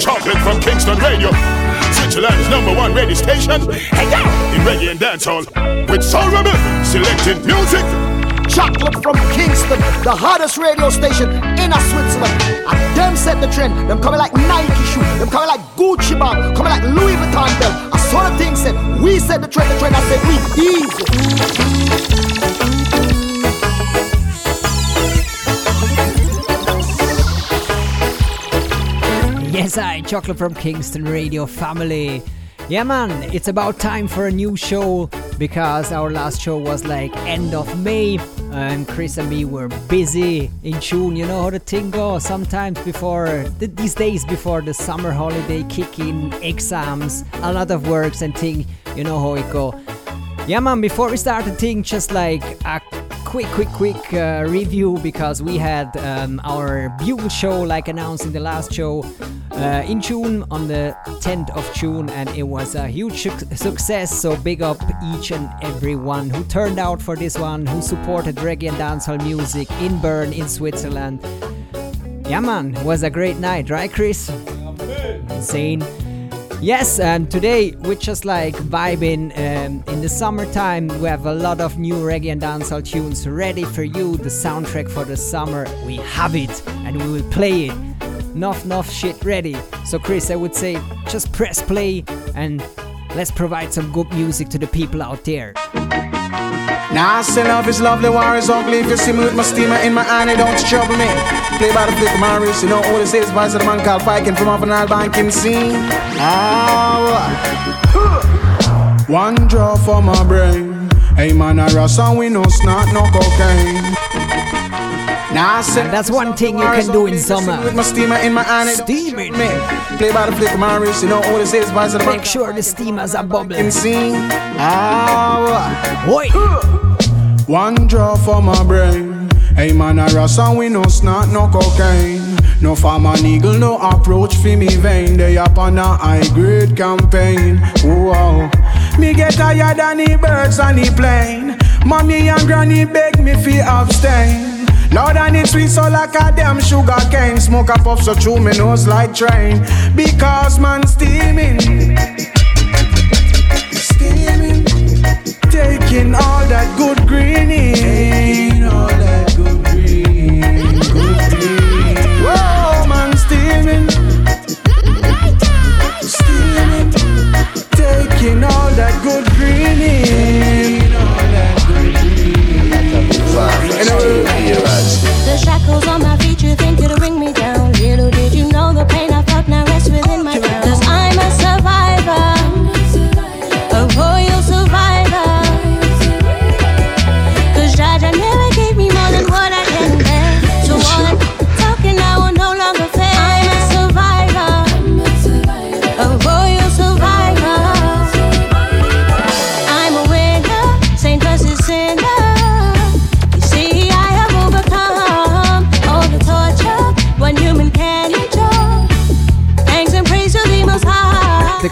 chocolate from Kingston Radio. Switzerland's number one radio station. Hey yo! In reggae and dancehall. With Soul Rebel, selecting music. Chocolate from Kingston, the hottest radio station in Switzerland. And them set the trend. Them coming like Nike shoe. Them coming like Gucci bag. Coming like Louis Vuitton belt. I saw the thing said. We set the trend. The trend. I said we easy. Yes, I, Chocolate from Kingston Radio family. Yeah, man, it's about time for a new show because our last show was like end of May and Chris and me were busy in June. You know how the thing goes. Sometimes before th- these days before the summer holiday kick in, exams, a lot of works and thing. You know how it go. Yeah, man. Before we start the thing, just like a quick, quick, quick uh, review because we had um, our Bugle show, like announced in the last show, uh, in June on the 10th of June, and it was a huge su- success. So big up each and everyone who turned out for this one, who supported reggae and dancehall music in Bern, in Switzerland. Yeah, man, it was a great night, right, Chris? Insane. Yes, and today we're just like vibing um, in the summertime. We have a lot of new reggae and dancehall tunes ready for you. The soundtrack for the summer, we have it and we will play it. Enough, enough shit ready. So, Chris, I would say just press play and let's provide some good music to the people out there. Now I say love is lovely, war is ugly. If you see me with my steamer in my hand, it don't trouble me. Play by the flick of my wrist, you know all this is voice of the man called Viking from up an banking scene. Ah, one draw for my brain. Hey man, I rush and we no snot, no cocaine. Say That's one thing you can do in summer. With my steamer in my hand, Steaming. Play by the flick of my wrist, you know all this is of the Make sure the steamers are bubbling. scene. Ah. Oi! One draw for my brain. Hey man, I and we no snot, no cocaine. No farm an eagle, no approach for me vein. They up on a high grade campaign. Whoa. Me get tired than the birds on the plane. Mommy and granny beg me fi abstain. Lord and it's sweet so like a damn sugar cane. Smoke a puff so through me nose like train. Because man steaming. Steaming. Taking all that good green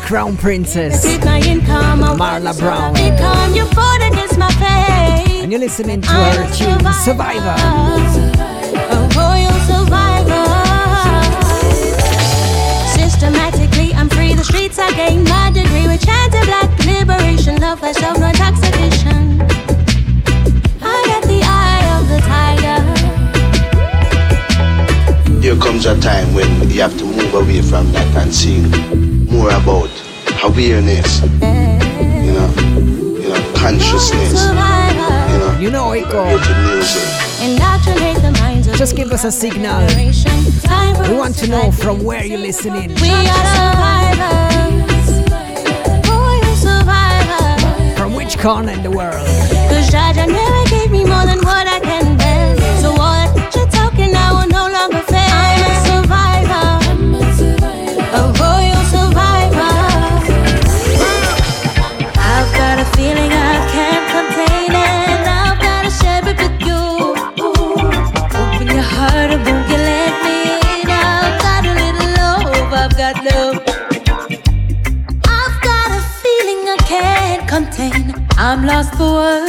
Crown Princess. With my income, I Marla was Brown. Income you fought against my faith. And you're listening to I'm her a tune, Survivor. A royal survivor. Systematically, I'm free. The streets, I gain my degree with chanting black liberation, love, myself, no intoxication. I got the eye of the tiger. there comes a time when you have to move away from that and sing more about awareness, you know, you know, consciousness, you know, You know it go. creative music. Indoctrinate the minds of Just give us a signal. generation. Time for We want to to know from where you're listening. We are survivors. Royal survivor. From which corner in the world? Lost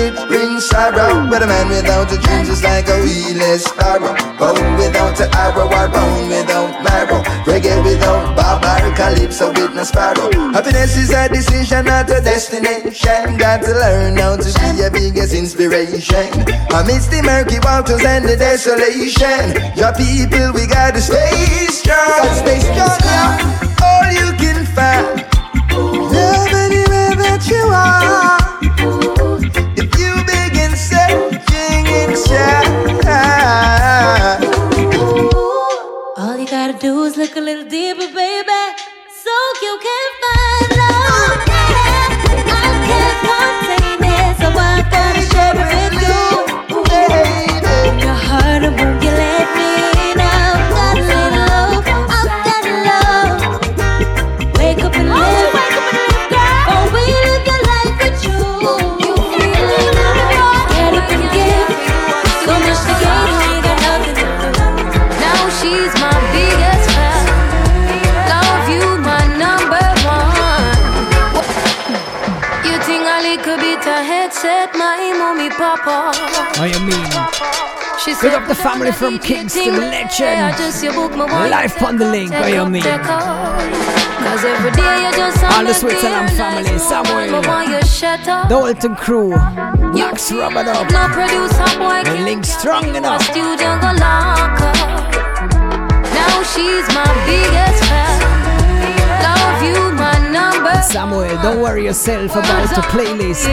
knowledge brings sorrow. But a man without a dream is like a wheelless sparrow. Bone without an arrow, or bone without marrow. Reggae without barbar, calypso with no sparrow. Happiness is a decision, not a destination. Got to learn how to see your biggest inspiration. Amidst the murky waters and the desolation, your people, we gotta stay strong. Stay strong, yeah. All you can find. Love anywhere that you are. Pick up the family from Kingston, legend. Life on the link, what you mean? Cause every day you just All the Switzerland family, Samuel. The Dalton crew, Max Robert up. No producer boy The link strong enough. studio go lock her. Now she's my biggest fan. My number. Samuel, don't worry yourself about the playlist.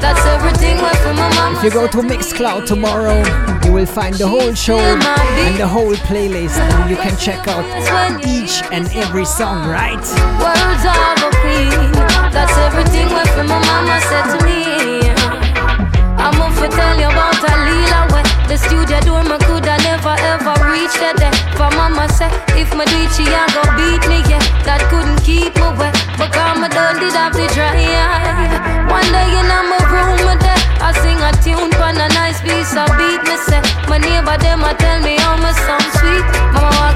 That's everything what from my mama. If you go to Mixcloud tomorrow, you will find the whole show and the whole playlist, and you can check out each and every song, right? Words of a queen. That's everything what my mama said to me. I'm off to tell you about a Lila. The studio door me coulda never ever reach that day. For mama said, if me do it, she a go beat me, yeah. That couldn't keep me wet. Because me done did have the dry. One day in my room, me there, I sing a tune pon a nice piece of beat. Me say, my neighbor them a tell me how my song sweet. Mama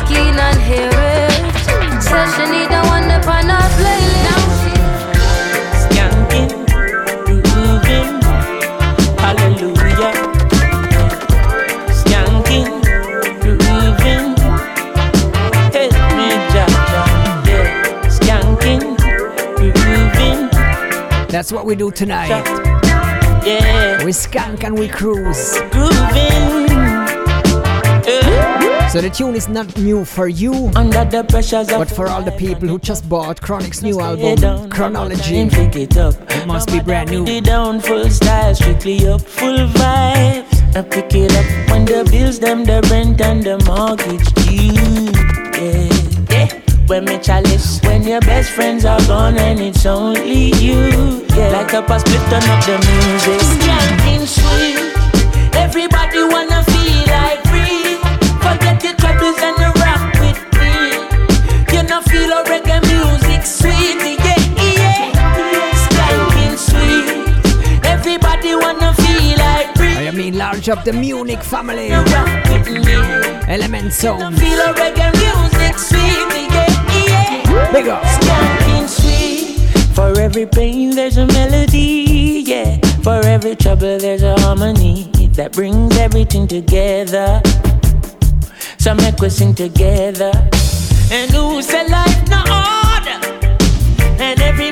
what we do tonight. yeah, We skank and we cruise. grooving. So the tune is not new for you, Under the pressures but for all the people who just bought Chronixx's new album, down, Chronology. it up. It must be brand new. Down full style, strictly up full vibes. I pick it up when the bills, them the rent and the mortgage due. Yeah, yeah. When me chalice, when your best friends are gone and it's only you. Yeah, like up a split turn up the music. Skanking sweet, everybody wanna feel like free. Forget your troubles and you rock with me. You know feel a reggae music sweet, yeah, yeah. Skanking sweet, everybody wanna feel like free. I mean, large up the Munich family. You rock. Element Sound. Feel a reggae music sweet, yeah, yeah. Big up. Skanking sweet. For every pain there's a melody, yeah. For every trouble there's a harmony that brings everything together. So make we sing together. And who say life no order? And every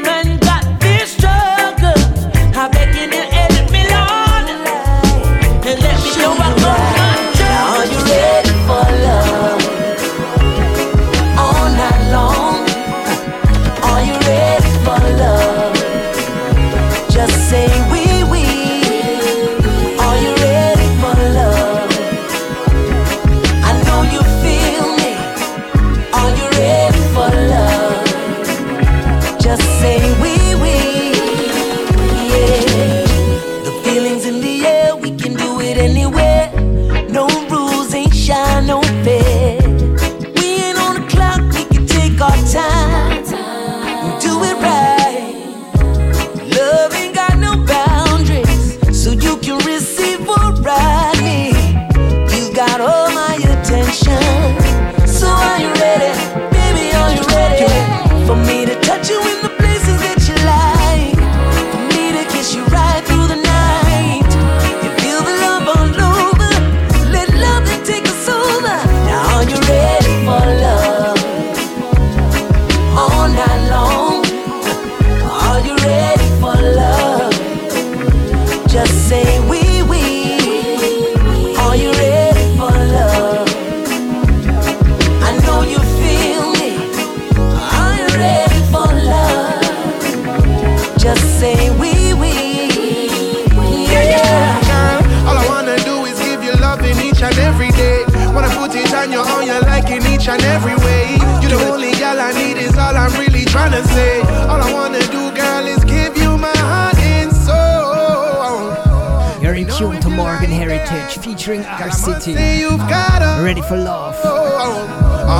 and every way. You the only girl I need is all I'm really trying to say. All I wanna do, girl, is give you my heart and soul. You're in tune to Morgan Heritage featuring our city. Ready for love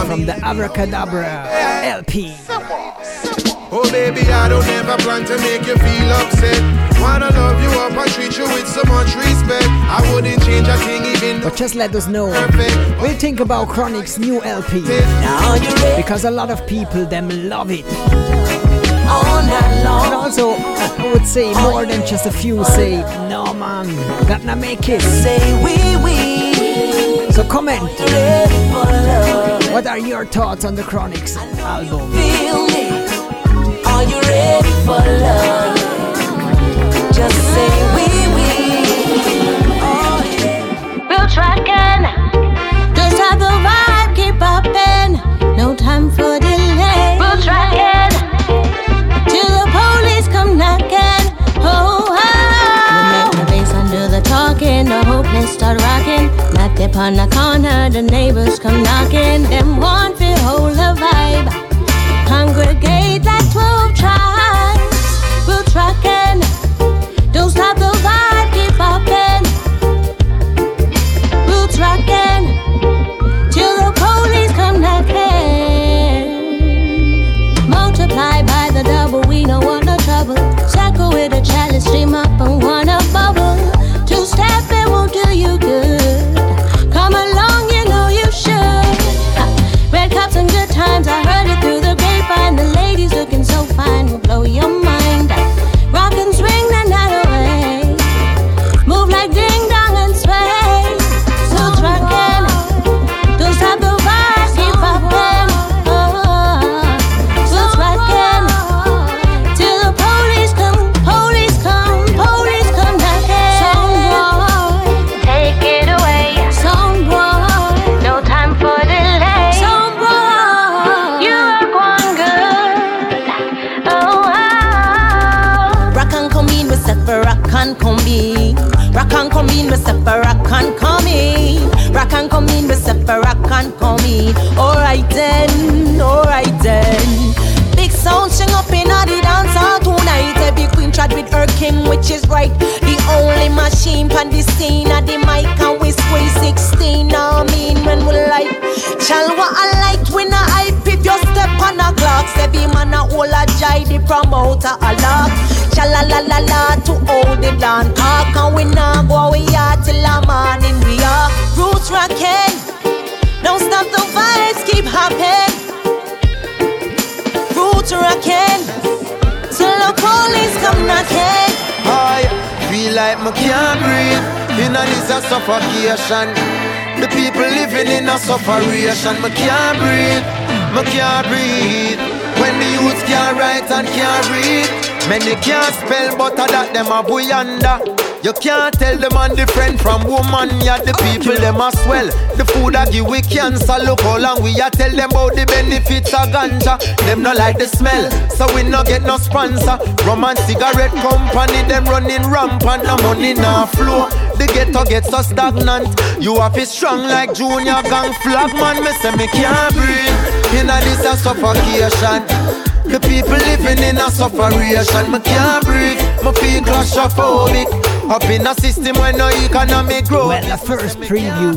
from the Avrakedabra LP. Baby, I don't ever plan to make you feel upset. Wanna love you up and treat you with so much respect. I wouldn't change a thing even But just let us know what you think about Chronixx's new LP. Because a lot of people them love it. And also, I would say more than just a few say, no man, gonna make it. Say we we. So comment. What are your thoughts on the Chronixx album? Feel me. Are you ready for love? Just say we we. Oh yeah. We'll track and just have the vibe keep popping. No time for delay. We'll track and till the police come knocking. Oh, oh. We make the bass under the talking. The whole place start rocking. Not up on the corner. The neighbors come knocking. Them want to hold the vibe. Congregate like for and come in. Alright then, alright then. Big sound sing up in the dance hall tonight. Every queen trad with her king, which is right. The only machine pan the scene at the mic and we squeeze 16. Now I mean when we like. What I like when I hype if you step on a clock. Every man a hold a jai, the promoter a lock. Shala la la la to hold it down. Talk and we now go are till the morning. We are roots rocking. Don't stop the vibes, keep hopping. Roots rocking. Till the police come knocking. I feel like me can't breathe. In a this a suffocation. The people living in a sufferation. Me can't breathe. Me can't breathe. When the youths can't write and can't read. Many can't spell, but a that them a boy under. You can't tell the man different from woman. Yeah, the people them a swell. The food a give we cancer. Look how long we a tell them about the benefits of ganja. Them no like the smell, so we no get no sponsor. Rum and cigarette company them running rampant. No money no flow. The ghetto gets so stagnant. You have it strong like junior gang flag man. Me say me can't breathe. In a this a suffocation. The people living in a sufferation. Me can't breathe. Me feel claustrophobic. Up in a system where no economic growth. Well, the first preview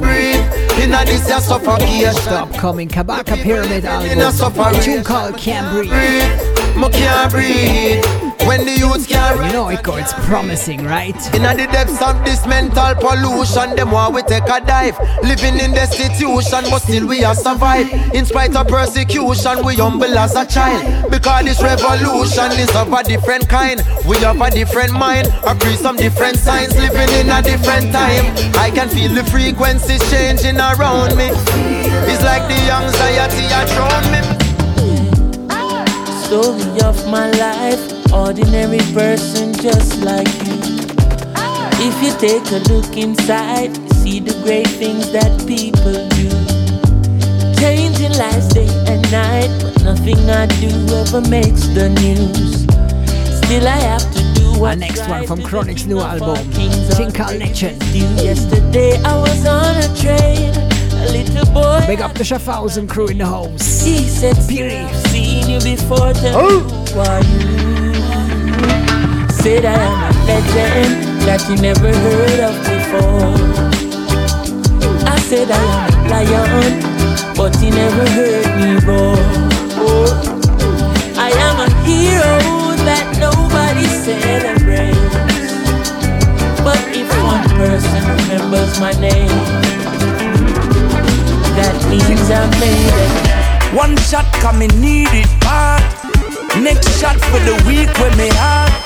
in a this a suffocation. upcoming Kabaka Pyramid album. A tune called Can't Breathe. Me can't breathe. When the youths can't You know it it's promising, right? in the depths of this mental pollution, them want we take a dive. Living in destitution, but still we are survive. In spite of persecution, we humble as a child. Because this revolution is of a different kind. We have a different mind, agree some different signs. Living in a different time. I can feel the frequencies changing around me. It's like the anxiety around me. Story of my life, ordinary person just like you. If you take a look inside, see the great things that people do. Changing lives day and night, but nothing I do ever makes the news. Still, I have to do what Our next one from Chronixx's new album, Tinkal. Yesterday I was on a train, a little boy. Big up the Schaffhausen crew in the house. He said, Piri. Seen you before, tell oh. who are you? Said I am a legend that you never heard of before. I said I am a lion, but he never heard me roar. I am a hero that nobody celebrates. But if one person remembers my name, that means I made it. One shot coming need it bad. Next shot for the week when me have.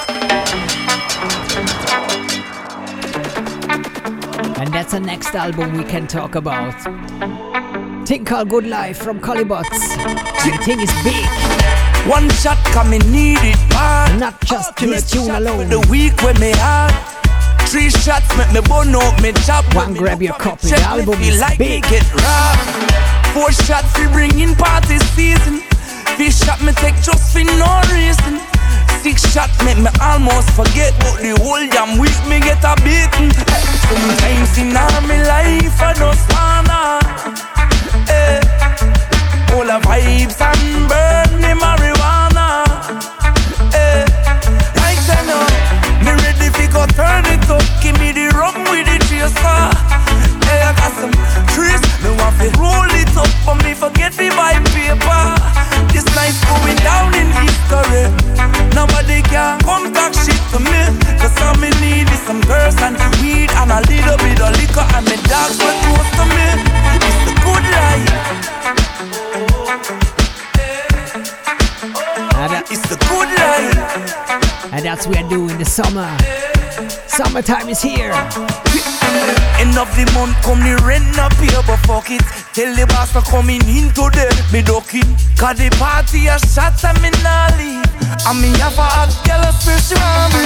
And that's the next album we can talk about. Thing called Good Life from Collie Buddz. The thing is big. One shot coming need it bad. Not just this tune alone. The week when me have. Three shots make me burn out me chop. One grab your copy. The album is like big. Get. Four shots we bring in party season. Fish shot me take just for no reason. Six shot make me almost forget, but the whole damn week me get a beating. Sometimes in all my life I just wanna, eh, all the vibes and burn me marijuana, eh. Like I know, me ready fi go turn it up. Give me the rum with the chaser. Hey, I got some trees. Me want to roll it up, but me forget me buy paper. This life going down in history. Nobody can come talk shit to me. Cause all me need is some girls and weed and a little bit of liquor and me dogs were close to me. It's the good life. It's the good life. And that's what we are doing the summer. Summertime is here. End of the month, come the rent not pay, but fuck it. Tell the boss to coming in today, me ducking. Cause the party a shot and me nah leave. And me have a hot girl a special me.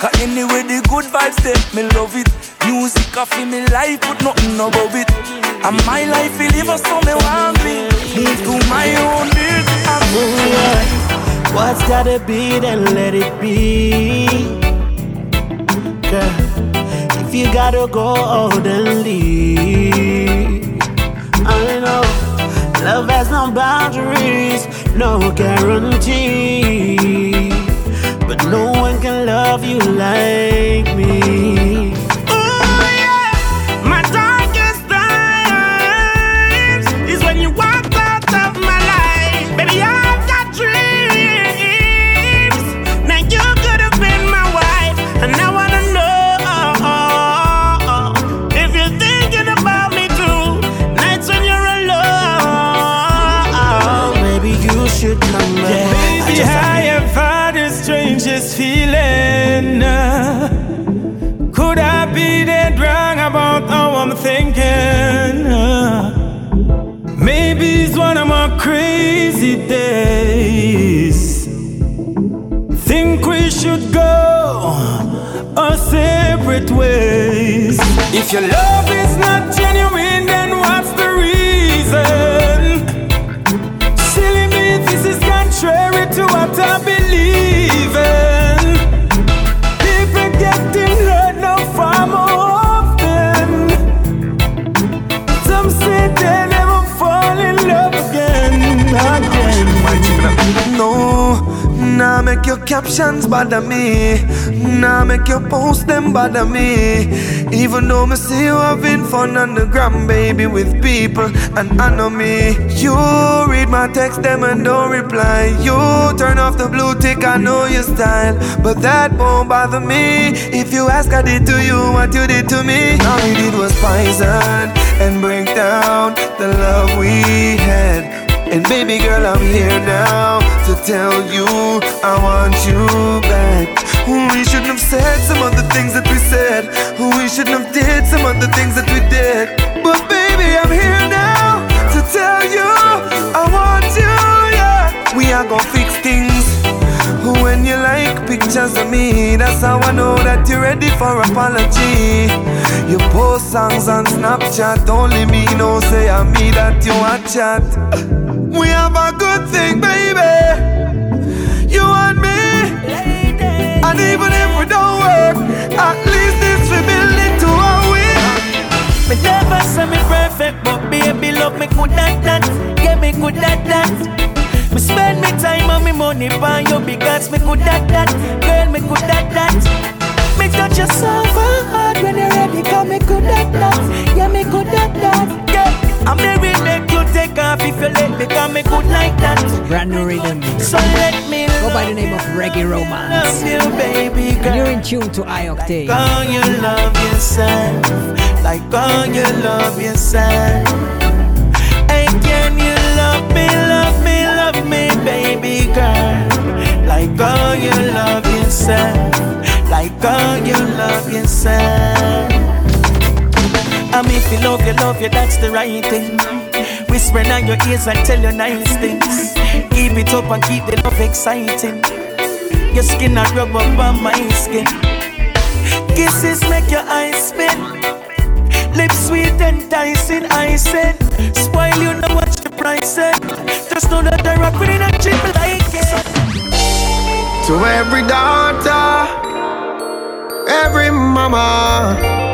Cause anyway the good vibes there, me love it. Music off in me life, but nothing above it. And my life will live so me want me. Move to my own beat. Oh yeah. What's gotta be, then let it be girl. If you gotta go, then leave. I know love has no boundaries, no guarantee. But no one can love you like me. Thinking? Uh, maybe it's one of my crazy days. Think we should go our separate ways. If your love is not genuine, then what's the reason? Silly me, this is contrary to what I believe in. Captions bother me. Nah make your post them bother me. Even though me see you having fun on the gram, baby, with people and I know me. You read my text them and don't reply. You turn off the blue tick, I know your style, but that won't bother me. If you ask, I did to you what you did to me. All you did was poison and break down the love we had. And baby girl, I'm here now tell you I want you back. We shouldn't have said some of the things that we said. We shouldn't have did some of the things that we did. But baby, I'm here now to tell you I want you, yeah. We are gonna fix things. When you like pictures of me, that's how I know that you're ready for apology. You post songs on Snapchat, only me know say I me that you want chat. We have a good thing, baby. You and me. And even if we don't work, at least this we build it to a win. Me never say me perfect, but baby love me good at that. Yeah, me good at that. Me spend me time and me money on you because me good at that. Girl, me good at that. Me touch you so hard when you're ready, cause me good at that. Yeah, me good at that. I'm the make you take off if you let me, cause me good like that. Brand new rhythm. So let me Go by the name of Reggae Romance. you, baby girl. And you're in tune to I-Octane. How you love yourself, like how you love yourself. And can you love me, love me, love me, baby girl? Like how you love yourself, like how you love yourself. And if you love you, love you, that's the right thing. Whispering on your ears and tell you nice things. Keep it up and keep the love exciting. Your skin a rub up on my skin. Kisses make your eyes spin. Lips sweet and enticing, I said. Spoil you know what your price said. Just know that I rock with it and chip like it. To every daughter, every mama,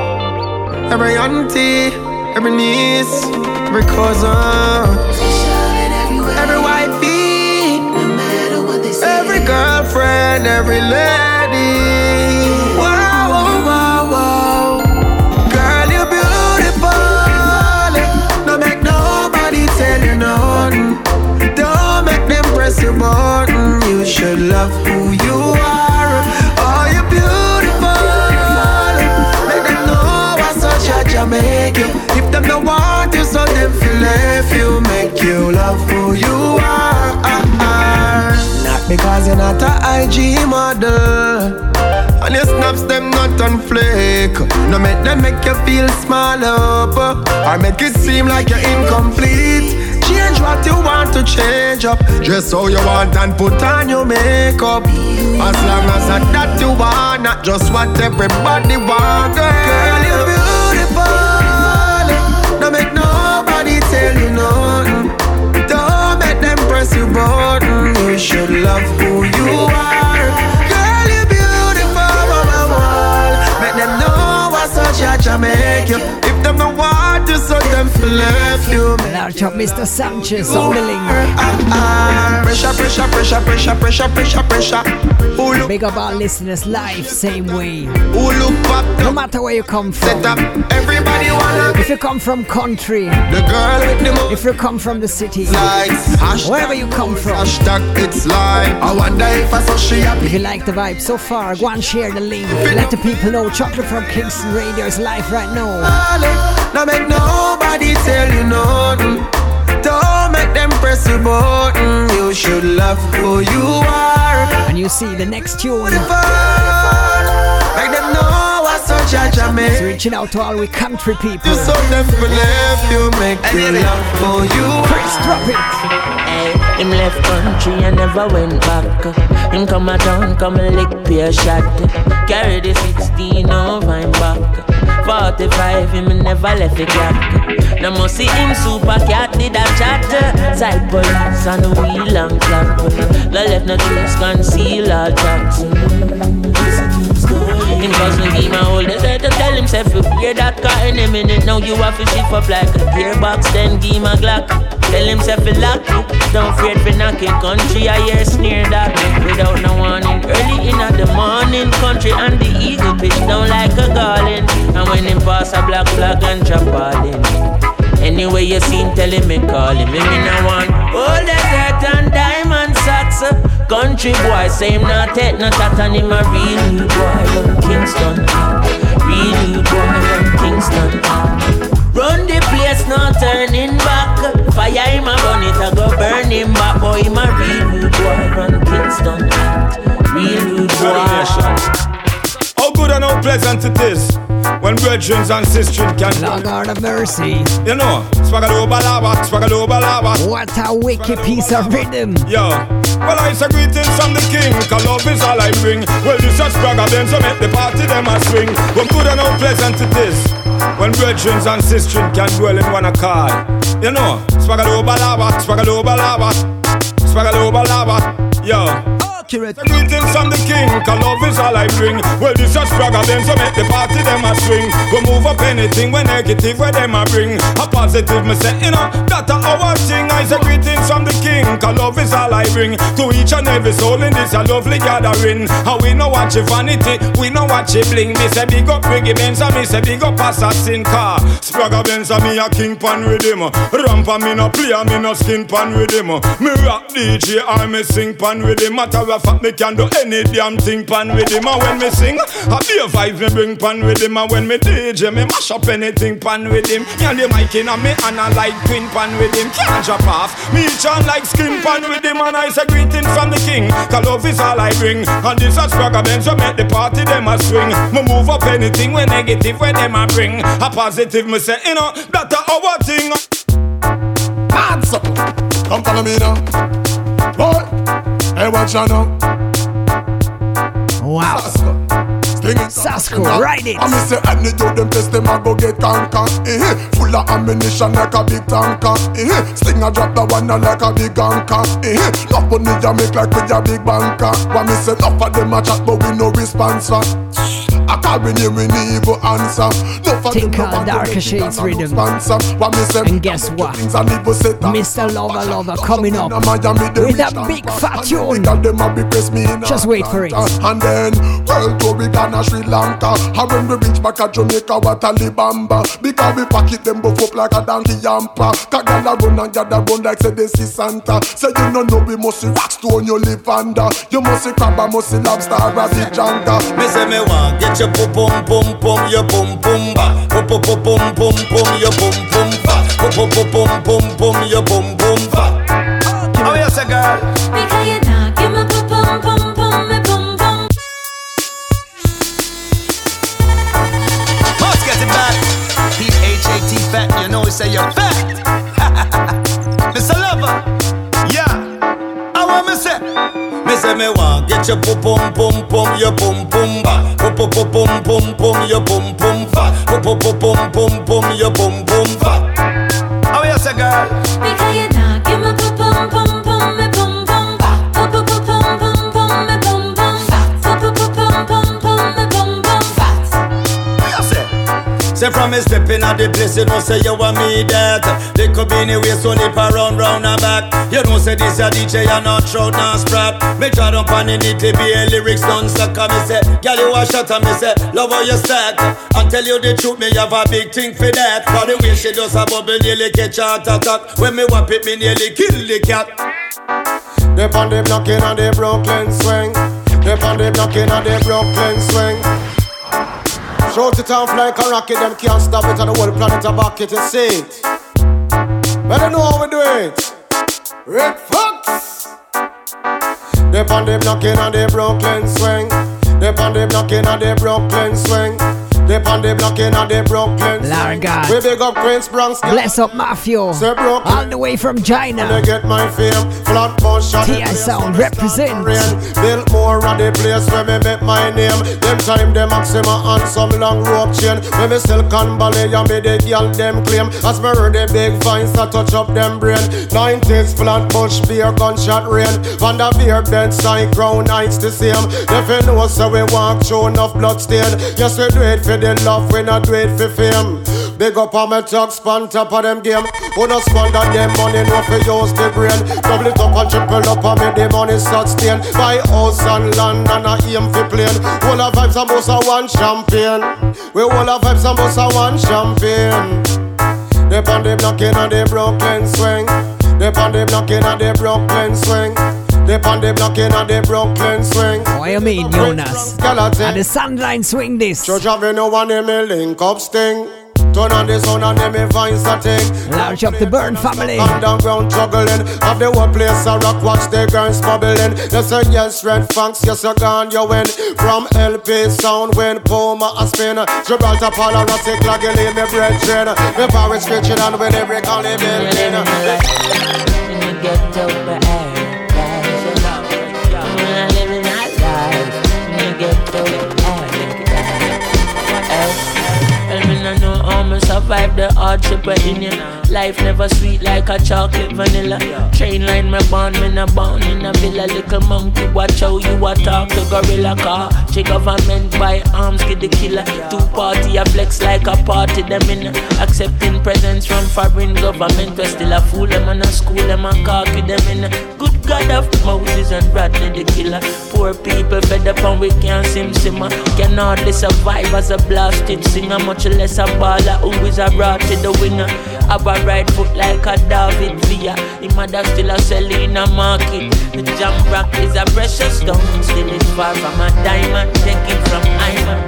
every auntie, every niece, every cousin, every wifey, every girlfriend, every lady. Wow, wow, wow, wow. Girl, you're beautiful. Don't make nobody tell you nothing. Don't make them press your button. You should love who you because you're not a IG model. And your snaps them not on flake No make them make you feel small up. Or make it seem like you're incomplete. Change what you want to change up. Dress how you want and put on your makeup. As long as that, that you want Not just what everybody want Girl, Girl you're beautiful. Don't make nobody tell you nothing. Don't make them press your button You should love who you are Girl, you're beautiful, mama, wall. Make them know what such a Jamaica. If them don't want to, so them feel left you. Large up Mr. Sanchez on the link. Pressure, pressure, pressure, pressure, pressure, pressure, pressure. Big up our listeners live, same way. who look pop No matter where you come from. Everybody wanna If you come from country, the girl with the if you come from the city, lights. Wherever you come from. Hashtag, it's live. I wonder if I saw she happy. If you like the vibe so far, go and share the link. Let the people know Chocolate from Kingston Radio is live right now. Now make nobody tell you nothing. Don't make them press the button. You should love who you are. And you see the next tune Make them know what's such a is Jamaica. reaching out to all we country people. You so them for left you make you love who you Chris, drop it. Hey, him left country and never went back. Him come a town, come a lick peer shot. Carry the 16 over him back. 45, him never left a crack. Now must see him super cat did a chat. Side police on the wheel and clap. No left no trace, conceal all tracks. Him cousin give my old say to tell himself to wear that car in a minute. Now you have to shift up like a gearbox, then give my Glock. Tell himself to lock it. Don't afraid for knocking country. I hear sneer that without no warning. Early in the morning, country and the eagle pitch down like a garland. And when him pass a black flag and drop all in. Anyway, you seen, tell him me call him. Me me no want all dirt and diamond socks. Uh, country boy him not take no tat and him a real boy from Kingston. Real boy from Kingston. Run the place, no turning back. Fire him a burn it, I go burn him back. Boy, him a real boy from Kingston. Real boy. Good and how pleasant it is when brethren and sisters can Lord God of mercy. You know, swagalo balaba, swagalo balaba. What a wicked piece of rhythm. Yo, well I say greetings from the king, cause love is all I bring. Well this a swagger then so make the party them a swing. How good and how pleasant it is when brethren and sisters can dwell in one accord. You know, swagalo balaba, swagalo balaba, swagalo balaba. Yo. Accurate. Greetings from the king, cause love is all I bring. Well, this a struggle, then so make the party them a swing. We move up anything when negative where them a bring. A positive, me say, you know, that a our thing. I say greetings from the king, cause love is all I bring. To each and every soul in this a lovely gathering. How we know watch your vanity, we know watch your bling. Me say big up Biggie Benz, and me say big up Assassin car. Spragga Benz, and me a king pan with him. Rampa me no play, and me no skin pan with him. Me rock DJ, I me sing pan with him. Matter of fact, me can do any damn thing pan with him. And when me sing, I be a vibe me bring pan with him. And when me DJ, me mash up anything pan with him. Me and the mic in a me and I like twin pan with him. Can't drop off. Me chant like skin pan with him. And I say greeting from the king. Cause love is all I bring. And this a Spragga Benz, so make the party them a swing. Me move up anything when negative when them a bring. A positive, me say, you know, that a our thing. Mad something. Come follow me now. Boy, hey, watch out now. Wow. Sasko, ride it. I me say any you them test them a go get conquer. Eh, full of ammunition like a big tanker. Eh, sling a drop the one like a big anchor. Eh, enough money ya make like with a big banker. Why me say enough of them a chat but we no response for. I call me name we need evil answer. Enough of them no to Darker Shades no Rhythm. sponsor. Why me say And guess what? things and evil set up. Mr. Lover Lover coming up with a big fat. tune. the girl them a be press me in Just wait for it. And then world tour we gonna Sri Lanka. And when we reach back at Jamaica, what a libamba. Because we pack it them buff up like a donkey yampa. Cause girl a run and gather run like say they see Santa. Say you no know we must see rock stone you live under. You must see crab and must see lobster or see janga. Me say me want get your pum pum pum pum your pum pum ba pum pum pum pum pum pum your pum pum ba pum pum pum pum pum pum your pum pum ba. How you say, girl? Say you're fat. Mr. Lover, yeah. I want me say. Me say me want get your pum pum pum pum your pum pum ba pum pum pum pum pum pum your pum pum ba pum pum pum pum pum pum your pum pum ba. How you say, girl? Because you not give me pum pum pum Say from me stepping at the place, you know say you want me that. They could be anywhere, so nip around round and back. You know say this a DJ, you not trout nor sprat. Me draw up on it, it be a lyrics done suck. Me say, girl you a shot and me say, love how you stack. And tell you the truth, me have a big thing for that. For the way she does a bubble, nearly catch a heart attack. When me whap it, me nearly kill the cat. They on the blocking on the Brooklyn swing. They on the blocking on the Brooklyn swing. Shout it off like a rocket, them can't stop it, and the whole planet a back it, you see it. Better know how we do it. Red Fox. They on the blocking on the Brooklyn swing. They on the blocking on the Brooklyn swing. They on the blocking on the Brooklyn Larga. swing. We big up Queens Bronx. Bless up Mafio. Say Brooklyn. All the way from China. They get my fame. Flat bush shot. TI Sound represent. Built more of the place where me make my name. Them time them Maxima and some long rope chain. When me Silicon Valley and me the girl them claim. As me heard the big vines that touch up them brain. 90s flat bush beer gunshot rain. Van Veer bed side crown nights the same. If you know so we walk through enough blood stain. Yes we do it for the love, we not do it for fame. Big up on my talk, span top of them game. Who no squander them money, no for use the brain. Double it up and triple up on me, the money sustain. Buy house and land and I aim for plane. All of vibes and boss are one champagne. We all of vibes and boss are one champagne. They on the blocking and the Brooklyn swing. They on the blocking and the Brooklyn swing. They on the blocking and the Brooklyn swing. What you mean, Jonas? And the Sunline swing this. Church have no one in me link up sting. Turn on the sound and them me vines a thing. Large up the burn family. Underground juggling. Have the whole place a rock, watch the girls bubbling. They say yes, red funks, yes, you gone, you win. From LP sound when Puma a spin. Gibraltar, Polarotic, Laggy, me brethren. Me power stretching and with every collie building. Get over eh? Survive the hardship in you. Life never sweet like a chocolate vanilla. Chain line me born, me no born in a villa. Little monkey, watch how you a talk to gorilla car. She government buy arms, get the killer. Two party a flex like a party, them in accepting presents from foreign government. We still a fool them and a school them and cocky them in. Good God of Moses and Rodney the killer. Poor people fed up and we can't sim simmer. Can hardly survive as a blasted singer, much less a baller who is a to the winger. Have a right foot like a David Villa. Him mother still a selling a market. The jam rock is a precious stone, still it's far from a diamond. Take it from Iman.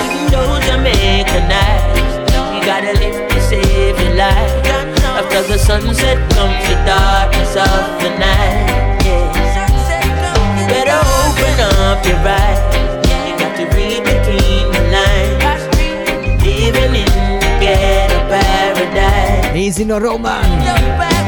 Even though Jamaica nice, you gotta live to save your life. After the sunset comes the darkness of the night. Yeah. Better open up your eyes. Paradise. Easy no Roman.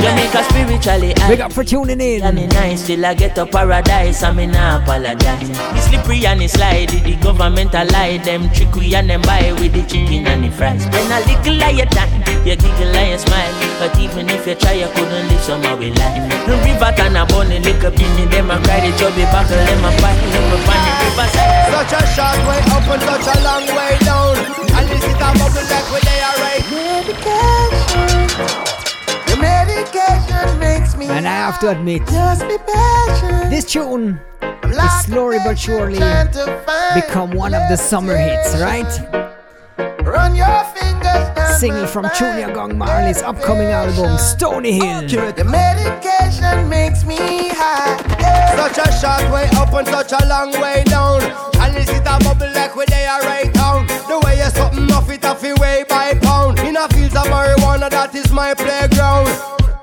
Jamaica spiritually Big up for tuning in. And it nice till I get to paradise. I mean, I apologize. It's slippery and it's slidey. The government a lie. Them trickery and them buy with the chicken and the fries. When a little lie you time, you giggle and you smile. But even if you try, you couldn't live somehow with life. The river and a bunny lick up in them and cry the chubby buckle. Them a fight. Them a find the riverside. Such a short way up and such a long way down. And this is a bubble like where they are right. Medication. And I have to admit, this tune is slowly but surely become one of the summer hits, right? Run your fingers Single from Junior Gong Marley's upcoming album, Stony Hill. The medication makes me high. Such a short way up and such a long way down. And this is a bubble like where they are right down. The way you something off it off your way by pound. In a fields of marijuana, that is my playground.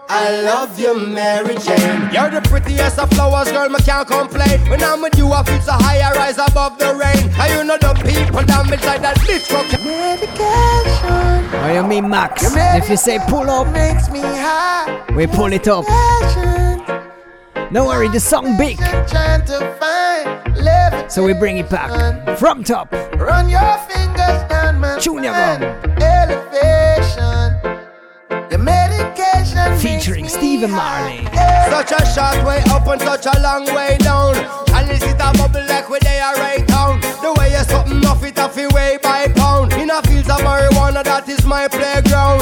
I love you, Mary Jane. You're the prettiest of flowers, girl, me can't complain. When I'm with you, I feel so high, I rise above the rain. And you know the people damage like that bitch truck. Medication. What you mean, Max? If you say pull up, makes me high. we pull it up. Don't worry, the song big. So we bring it back from top. Run your fingers down my Junior Gong. Elevation. The medication featuring Stephen Marley. Such a short way up and such a long way down. And this is a bubble like where they are right down. The way you something off it off your way by pound. In a fields of marijuana, that is my playground.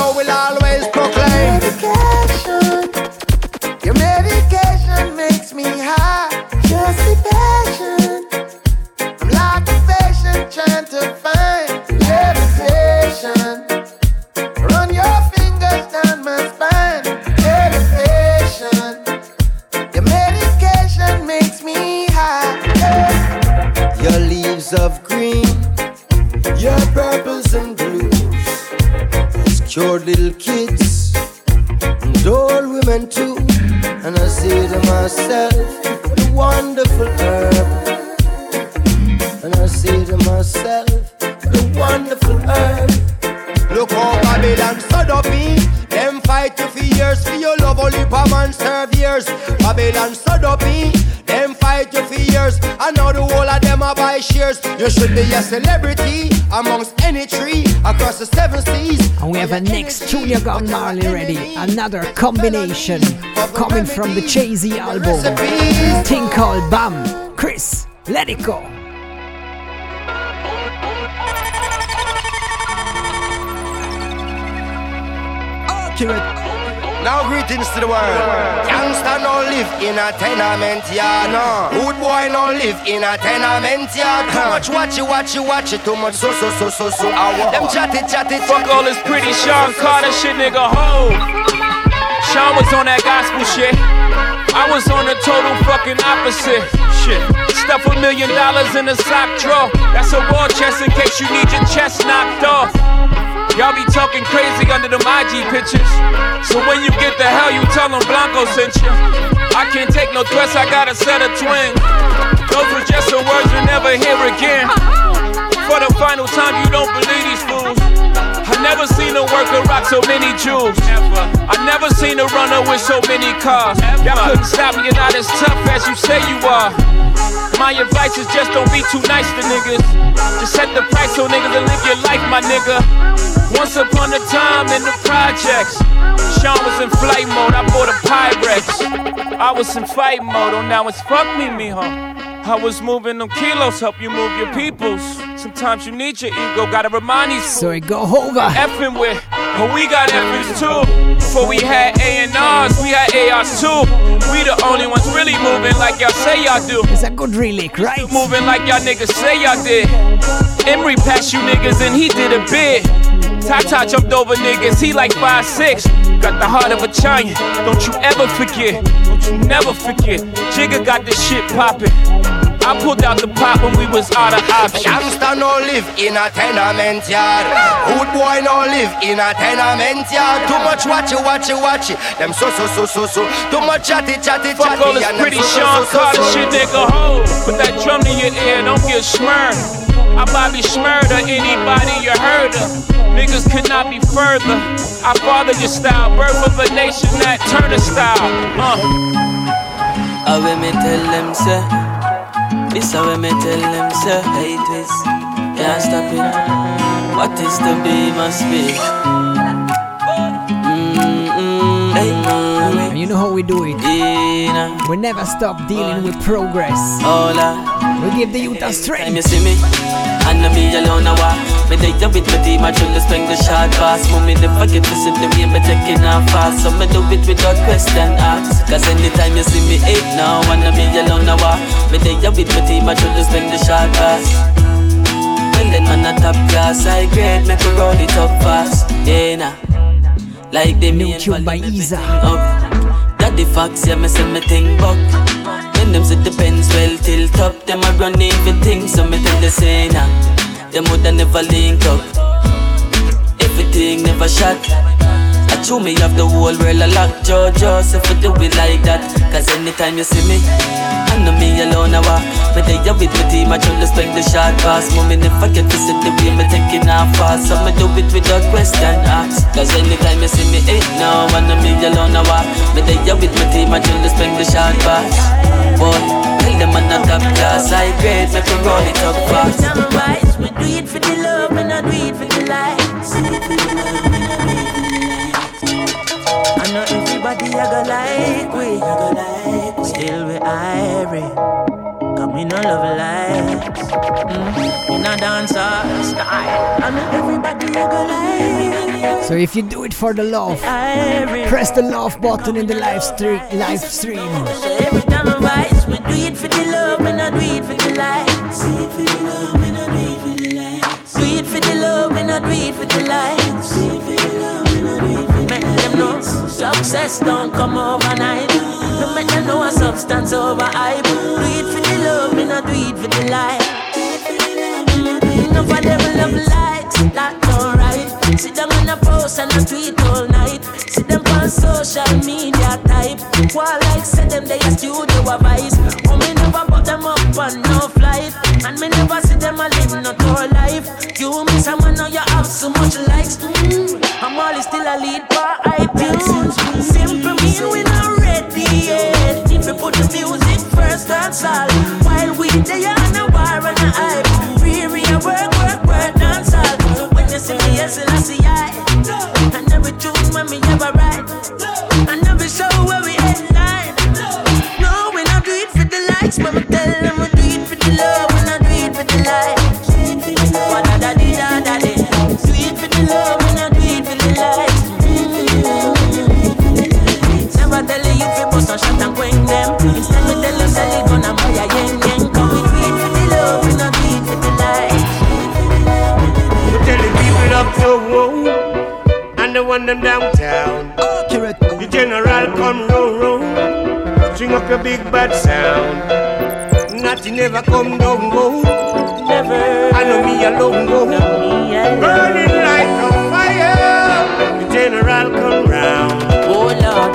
will always proclaim. Medication. Your medication makes me high. Just be patient. I'm like a patient trying to find levitation. Run your fingers down my spine. Elevation. Your medication makes me high. Your leaves of green, your purples and cured little kids and old women too. And I say to myself, what a wonderful herb. And I say to myself, what a wonderful herb. Look how Babylon stood up me. Them fight you for years for your love, only a man serve years. Babylon stood up me. Them fight you for years. I know the whole of them are buy shares. You should be a celebrity amongst any tree across the seven seas. And we have a next Junior Marley ready. Another combination coming from the Jay Z album. Thing called Bam. Chris, let it go. Accurate. Now greetings to the world. Youngster no live in a tenement yard. No. Good boy no live in a tenement yard. Too much watch it, watch it, watch it. Too much so so so so so. Them chat it, chat it. Fuck all this pretty Sean Carter shit, nigga. Ho. Sean was on that gospel shit. I was on the total fucking opposite. Shit. Stuff a million dollars in a sock drawer. That's a war chest in case you need your chest knocked off. Y'all be talking crazy under the IG. So when you get the hell, you tell them Blanco sent you. I can't take no threats, I got a set of twins. Those were just some words you'll never hear again. For the final time, you don't believe these fools. I never seen a worker rock so many jewels. I never seen a runner with so many cars. Y'all couldn't stop me, you're not as tough as you say you are. My advice is just don't be too nice to niggas. Just set the price so niggas and live your life, my nigga. Once upon a time in the projects, Sean was in flight mode. I bought a Pyrex. I was in fight mode. Oh, now it's fuck me, mijo. I was moving them kilos, help you move your peoples. Sometimes you need your ego, gotta remind these So it go over. Effing with, but we got F's too. Before we had A&Rs, we had ARs too. We the only ones really moving like y'all say y'all do. It's a good relic, right? Moving like y'all niggas say y'all did. Emory passed you niggas and he did a bid. Tata jumped over niggas, he like 5'6. Got the heart of a giant, don't you ever forget. Don't you never forget. Jigga got this shit poppin'. I pulled out the pot when we was out of options. Youngster no live in a tenement yard. Good boy no live in a tenement yard. Too much watch it, watch it, watch it. Them so so so so so. Too much chatty chatty Fuck chatty. all this pretty so, Sean so, so, Carter shit, nigga. Ho, put that drum in your ear, don't get smirned. I Bobby Shmurda, anybody you heard of. Niggas could not be further. I father your style, birth of a nation that Turner style. Uh. I will me tell them say This how me tell them say Hey twist Can't stop it What is to be must be you know how we do it. We never stop dealing with progress. We give the youth a strength. Time you see me And me alone a walk Me day with my team I try to spring the shot pass. Mommy never get to see the way me taking off fast. So me do it without question ask Cause anytime you see me eight now And me alone a walk Me day with my team I try to spring the shot pass. Then man a top class I grade Make we roll it up fast. Yeah nah Like the New tune by Isa. The facts, yeah, me say me think buck. When them say the pens well tilt up, them a running for things, so me tell the say nah. Them woulda never link up. Everything never shot. I chew me have the whole world a lock jaw so for do it like that. Cause anytime you see me, I know me alone I walk. Me day with my team, I try to spend the shot pass. Mommy never get to see the way me taking off fast, so me do it without question ask. Cause anytime you see me, eh, now I know me alone I walk. Me day with my team, I try to spend the shot pass. Boy, tell them I'm not top class, I grade, make me roll it up fast. Time wise, we do it for the love and I do it for the lights. Everybody I go like we, I go like we. Still we irie, cause me no love lights. Mm, in a dancer style. I know everybody I go like So if you do it for the love, press the love button in the live stream. Live stream. So every time I rise, we do it for the love and I do it for the lights. Do it for the love and I do it for the lights. Do it for the love and I do it for the lights. Do it for the love and I do it for the Make them know success don't come overnight. No make them know a substance over hype. Do it for the love and I do it for the light. Enough of them love lights, that's alright. Sit down in a post and a tweet all night. See them on social media type. While like say them they a studio a vice. Oh me never put them up on no flight. And me never see them a live no tour life. You miss someone now you have so much likes. Mm. I'm always still a lead for iTunes. Simple mean we not ready yet. If we put the music first, that's all. While we they bad sound. Nothing ever come down go. Never. I know me alone go. Burning like a fire. The general come round. Oh Lord,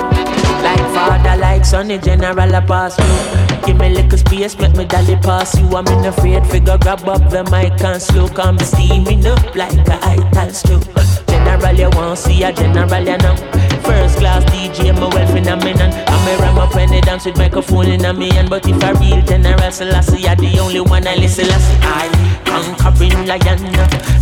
like father, like son, the general a pass through. Give me little space, make me dolly pass you. I'm in afraid figure grab up the mic and slow, come steaming up like a ital stew. General, you want see a general, you know. Class DJ, my well phenomenon. I'm a ram up when they dance with microphone in a me hand. But if a real general, Selassie, I the only one I listen. Selassie, I conquering lion.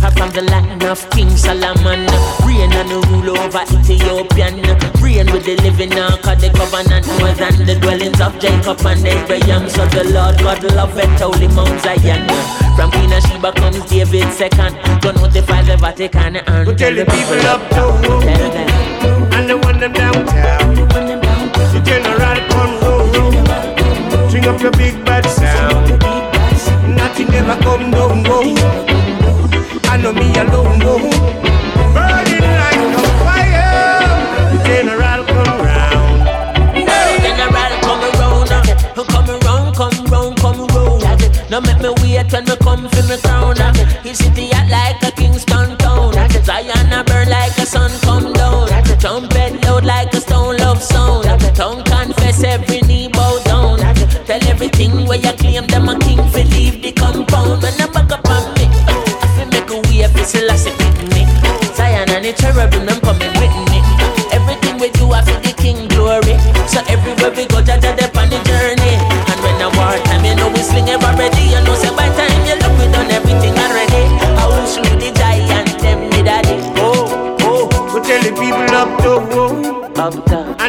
I'm from the land of King Solomon. Reign and rule over Ethiopian. Reign with the living now, cause the covenant more than the dwellings of Jacob and Abraham. So the Lord God love it, holy Mount Zion. From Queen of Sheba comes David second. Go notify the Vatican and tell the people up to Tell them. One them downtown. The general come roll, string up your big bad sound. Nothing ever come down, go. I know me alone, go. Burning like a fire. The general come round. The General come around, uh, come around, come round, come round. Now make me wait when me come for me crown. uh. His city hot like a Kingston town. Zion a burn like a sun. Loud like a stone love sound. Tongue confess every knee bow down. Tell everything where you claim them a king for leave the compound. When I back up on me, if you make a way, a last with me. Zion and the cherubim them coming with me. Everything we do, I feel the king glory. So everywhere we go, Jaja they on the journey. And when I war time, you know we sling it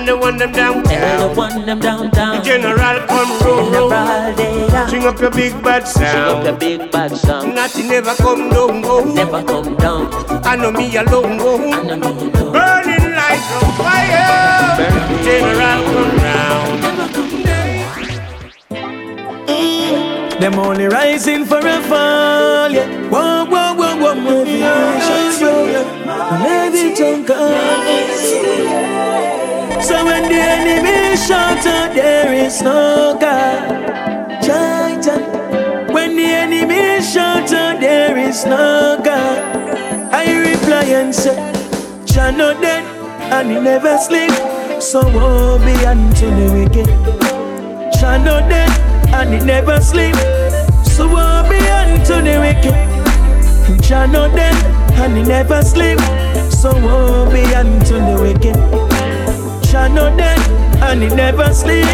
the one them Tell the one them downtown. The general come roll, General, they are. string up your big bad Sing up the sound. big bad song. Nothing ever come down, go. Never come down. I know me alone, go. I know me alone. Burning like a fire. The general come round. Them only rising for a fall, yeah. Whoa, whoa, whoa, whoa, motivation, yeah. Maybe don't So when the enemy shout out, there is no God. Chai, chai. When the enemy shout out, there is no God. I reply and say, Jah not dead, and he never sleep. So woe be unto the wicked. Jah not dead, and he never sleep. So woe be unto the wicked. Jah not dead, and he never sleep. So woe be unto the wicked. Jah not dead, and he never sleep.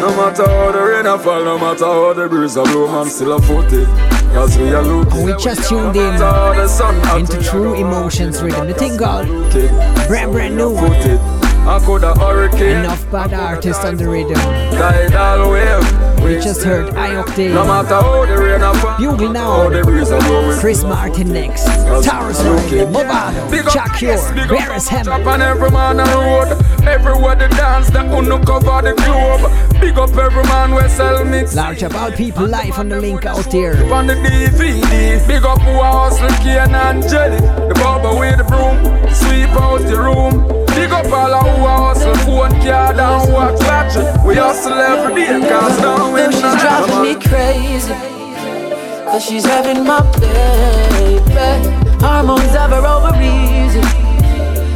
No matter how the rain a fall, no matter how the breeze a blow, man still a foot it. Cause we are looking. We just tuned in No the sun into True Emotions rhythm. The thing called looking. brand brand new. Foot it. I could a hurricane. Enough bad artists on the rhythm. Tidal wave. We just heard I-Octane. No matter how the rain a fall, Bugle now. the breeze a blow, we Chris Martin next. Taurus Mavado, Chuck Ure, Beres Drop Hammond. on every man on the road Everywhere they dance, the unu cover the globe Big up every man we sell mix Large about people live on the link out there. on the DVD Big up who a hustle, Kane and Jelly The barber with the broom, sweep out the room Big up all of who a hustle, phone card and watch watch We hustle every day, cause now we she's not driving me crazy. Cause she's having my baby. Hormones have her over easy.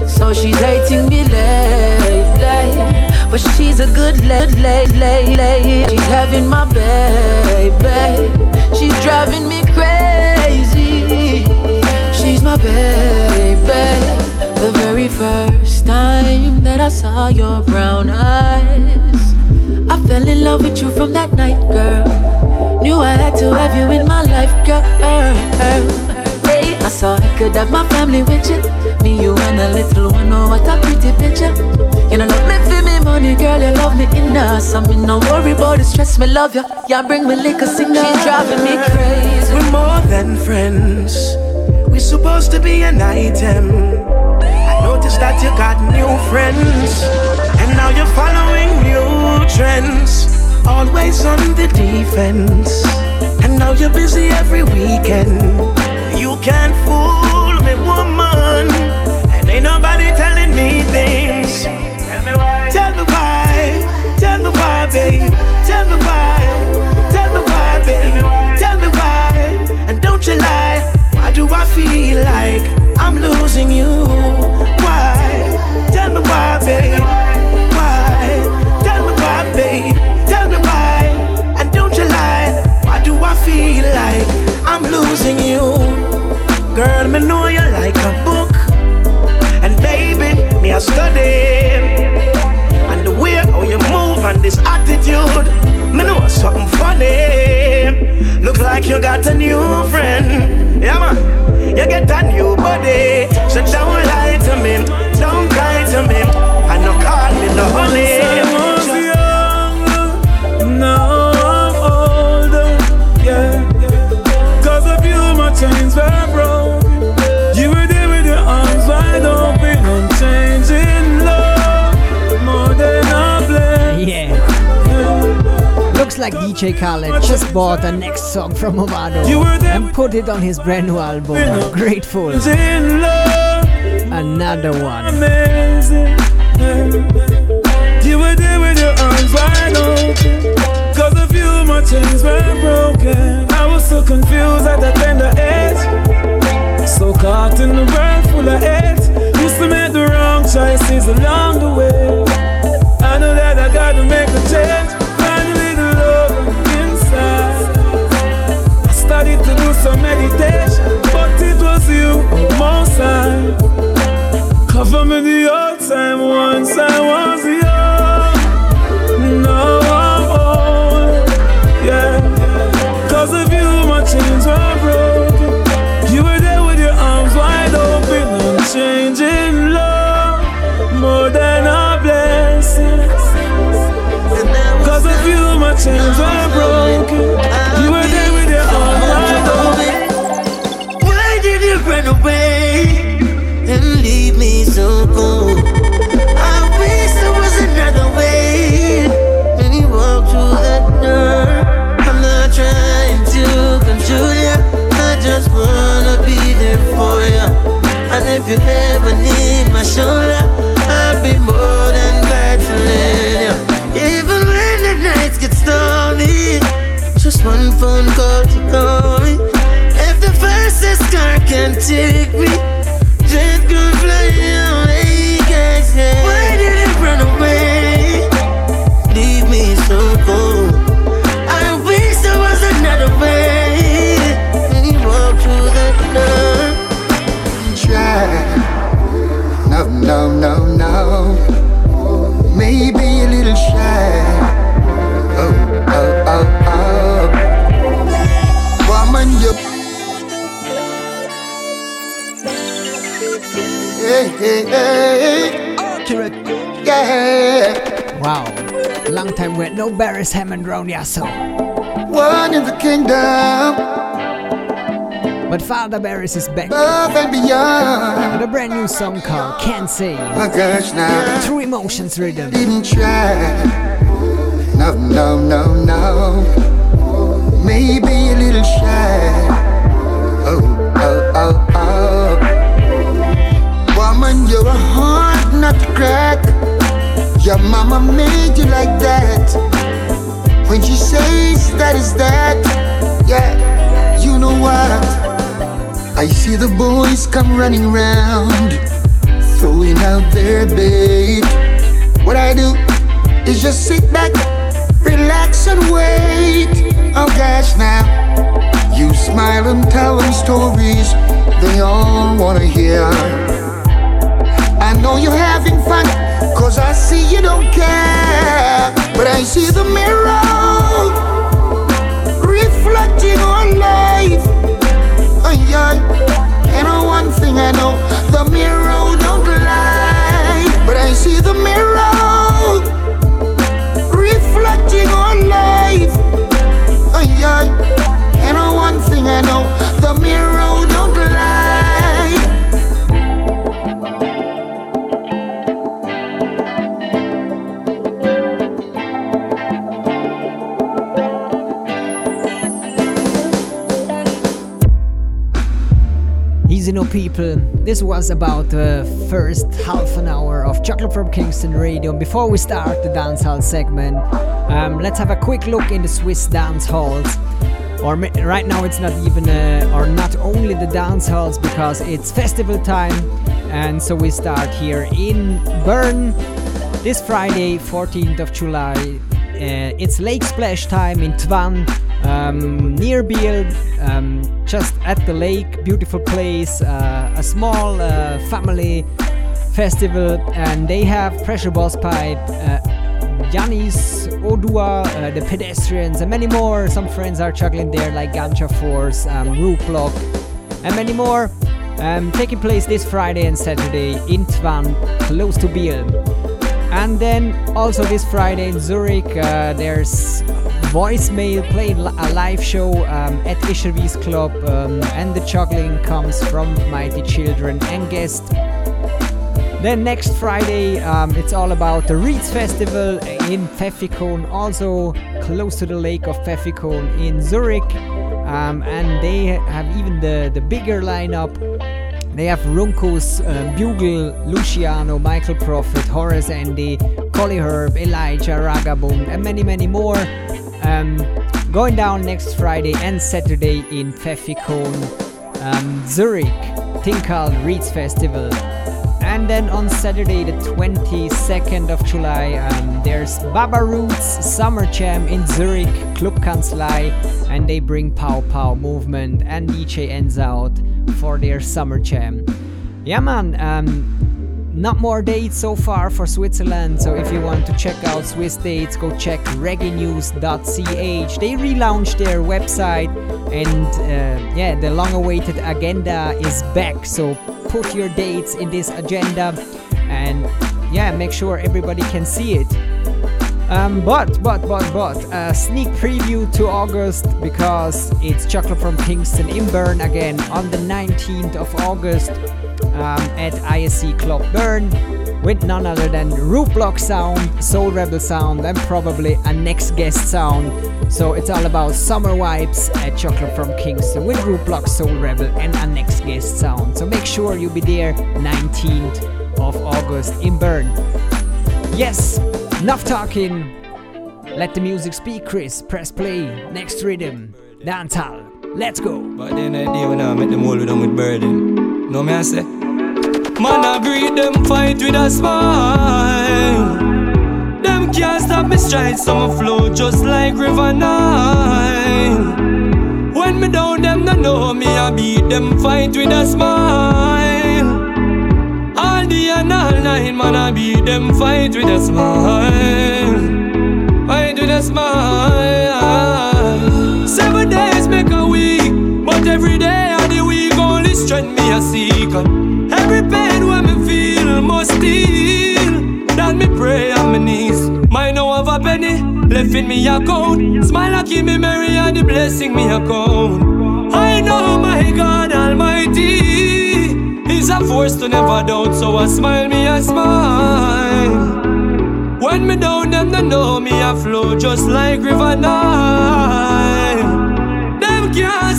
So she's hating me lately. But she's a good lady, lady, lady. She's having my baby. She's driving me crazy. She's my baby. The very first time that I saw your brown eyes. I fell in love with you from that night, girl. Knew I had to have you in my life, girl. I saw I could have my family with you. Me, you, and a little one. Oh, what a pretty picture. You know, love me for me money, girl. You love me enough. So me no worry about the stress. Me love ya. you. Yeah, bring me liquor, sing. She's driving me crazy. We're more than friends. We're supposed to be an item. I that you got new friends. And now you're following new trends. Always on the defense. And now you're busy every weekend. You can't fool me, woman. And ain't nobody telling me things. Tell me why. Tell me why. Tell me why, babe. Tell me why. Tell me why, babe. Tell me why. And don't you lie. Why do I feel like I'm losing you. Me why, babe. Why? Tell me why, babe. Tell me why. And don't you lie. Why do I feel like I'm losing you? Girl, me know you like a book. And baby, me a study. And the way how you move and this attitude, me know something funny. Look like you got a new friend. Yeah, man. You get a new body. So don't lie to me. Don't to me. And no call me no honey. Now I'm older, yeah. Cause of you, my chains were broken. You were there with your arms wide open and love more than a blend. Yeah. Looks like DJ Khaled just bought the next song from Mavado and put it on his brand new album, Grateful. Another one. amazing. You were there with your arms wide open. Cause you, my chains were broken. I was so confused at the tender edge. So caught in the world full of hate. Used to make the wrong choices along the way. I know that I gotta make a change. Find a love inside. I started to do some meditation, but it was you. Cover me the old time once I was young. Now I'm old. Yeah. Cause of you, my chains were broken. You were there with your arms wide open and changing love more than a blessing. Cause of you, my chains were broken. You were there with your arms wide open. Why did you run away phone call to call me. If the fastest car can take Hey, hey, hey. Yeah. Wow. Long time with no Beres Hammond round ya so. One in the kingdom. But Father Beres is back. Above and beyond. With a brand new song called Can't Say. My gosh, now. True Emotions Rhythm. Didn't try. No, no, no, no. Maybe a little shy. Oh, oh, Woman, you're a crack. Your mama made you like that. When she says that is that, yeah, you know what? I see the boys come running round, throwing out their bait. What I do is just sit back, relax and wait. Oh gosh, now you smile and tell them stories they all wanna hear. Know you're having fun, cause I see you don't care. But I see the mirror reflecting on life. Ay, ay. And uh, one thing I know, the mirror don't lie. But I see the mirror reflecting on life. Ay, ay. And uh, one thing I know, Easy people. This was about the first half an hour of Chocolate from Kingston Radio. Before we start the dancehall segment, um, let's have a quick look in the Swiss dance halls. or right now it's not even uh, or not only the dance halls because it's festival time and so we start here in Bern this Friday 14th of July uh, it's lake splash time in Twann um, near Biel um, just at the lake beautiful place uh, a small uh, family festival and they have Pressure Busspipe uh, Odua, uh, the pedestrians, and many more. Some friends are juggling there, like Ganja Force, um, Root Block, and many more. Um, taking place this Friday and Saturday in Twann, close to Biel. And then also this Friday in Zurich, uh, there's voicemail playing a live show um, at Ischerwies Club, um, and the juggling comes from Mighty Children and guests then next Friday, um, it's all about the Reeds Festival in Pfäffikon, also close to the lake of Pfäffikon in Zurich. Um, and they have even the, the bigger lineup. They have Runkus, uh, Bugle, Luciano, Michael Prophet, Horace Andy, Collie Herb, Elijah, Ragabond, and many, many more. Um, going down next Friday and Saturday in Pfäffikon, um, Zurich, Tinkal Reeds Festival. And then on Saturday, the 22nd of July, um, there's Baba Roots Summer Jam in Zurich, Club Kanzlei, and they bring Pow Pow Movement and DJ Ends Out for their Summer Jam. Yeah, man, um, not more dates so far for Switzerland, so if you want to check out Swiss dates, go check reggaenews.ch. They relaunched their website, and uh, yeah, the long awaited agenda is back, so put your dates in this agenda and yeah, make sure everybody can see it. Um, but, but, but, but, a sneak preview to August because it's Chocolate from Kingston in Bern again on the 19th of August um, at ISC Club Bern with none other than Root Block Sound, Soul Rebel Sound, and probably a next guest sound. So it's all about summer vibes at Chocolate from Kingston with Root Block, Soul Rebel, and a next guest sound. So make sure you be there 19th of August in Bern. Yes, enough talking. Let the music speak, Chris. Press play. Next rhythm. Dancehall. Let's go. But then I deal when I with them with burden. No me I say. Man, I greet them fight with a smile. Them can't stop me stride, Some flow just like River Nile. When me down, them no know me, I beat them fight with a smile. All day and all night, man, I beat them fight with a smile. Fight with a smile. Seven days make a week, but every day strength me a seek. Every pain when me feel must heal. That me pray on my knees. Might know of a penny left in me account. Smile and keep me merry and the blessing me account. I know my God Almighty is a force to never doubt. So I smile me a smile. When me down, them they know me a flow just like River Nile.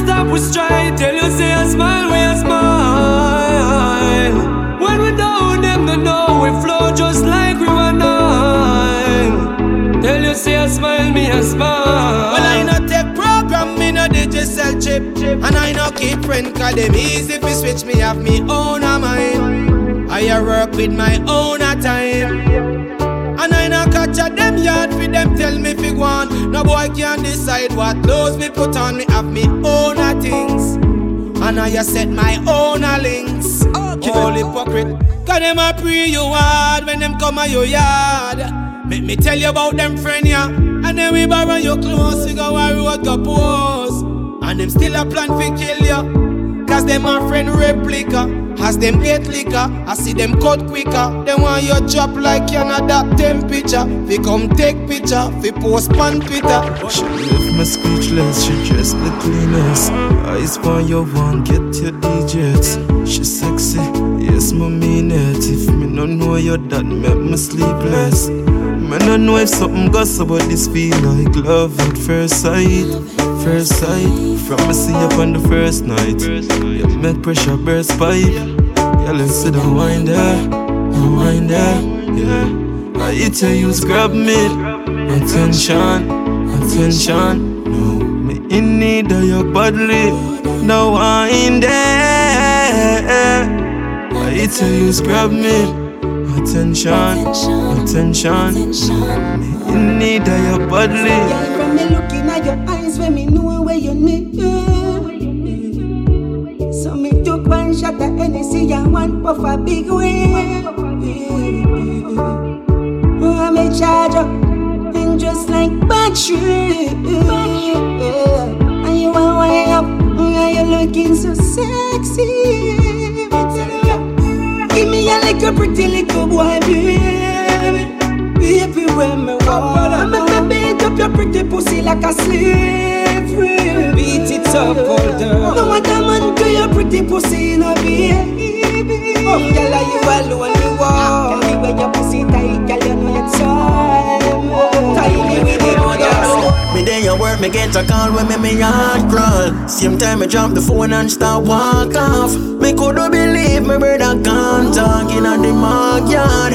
Stop we stride. Tell you say a smile, we a smile. When we down, them they know we flow just like River Nile. Tell you say a smile, me a smile. Well, I not take program, me no digital chip. And I no keep friend, cause them easy fi switch me have me own a mind. I work with my own a time. And I a them yard fi them tell me fi on. No boy can decide what clothes me put on. Me have me own a things. And I a set my own a links. All hypocrite. Cause them a pre you hard when them come a your yard. Make me tell you about them friend ya. And then we borrow your clothes, we go a road go pose. And them still a plan fi kill you. Cause them a friend replica. As them get liquor, I see them cut quicker. Them want your job like you not that temperature. Fi come take picture, fi post pan Twitter. She left me speechless, she dressed the cleanest. Eyes for your one, get your digits. She sexy, yes, me mean it. If me no know your that make me sleepless. Me no know if something goes about this feel like love at first sight. First sight, from me see you on the first night. You make pressure burst pipe. Yeah, let's sit down, wind there, wind there, yeah. I hit you, use grab me. Attention, attention. No, me In need of your badly. No in there. It's a you grab me. Attention, attention. Me In need of your badly. Girl, from me looking at your eyes, when me know where you need. So me took one shot of Hennessy and one puff a big way. Oh, I'm a charger, and just like battery. And you are way up, and you're looking so sexy. Give me a little pretty little boy, baby. Baby, when me walk, I'm up your pretty pussy like a slavery. Beat it up, older. No what a man do your pretty pussy, no baby. Oh, girl, are you alone? You walk. Girl, when your pussy tight, girl, you know it's time. Tiny with it, girl. Me day your work, me get a call when me me heart crawl. Same time me drop the phone and start walk off. Me coulda believe me brother can't talk in the mark yard.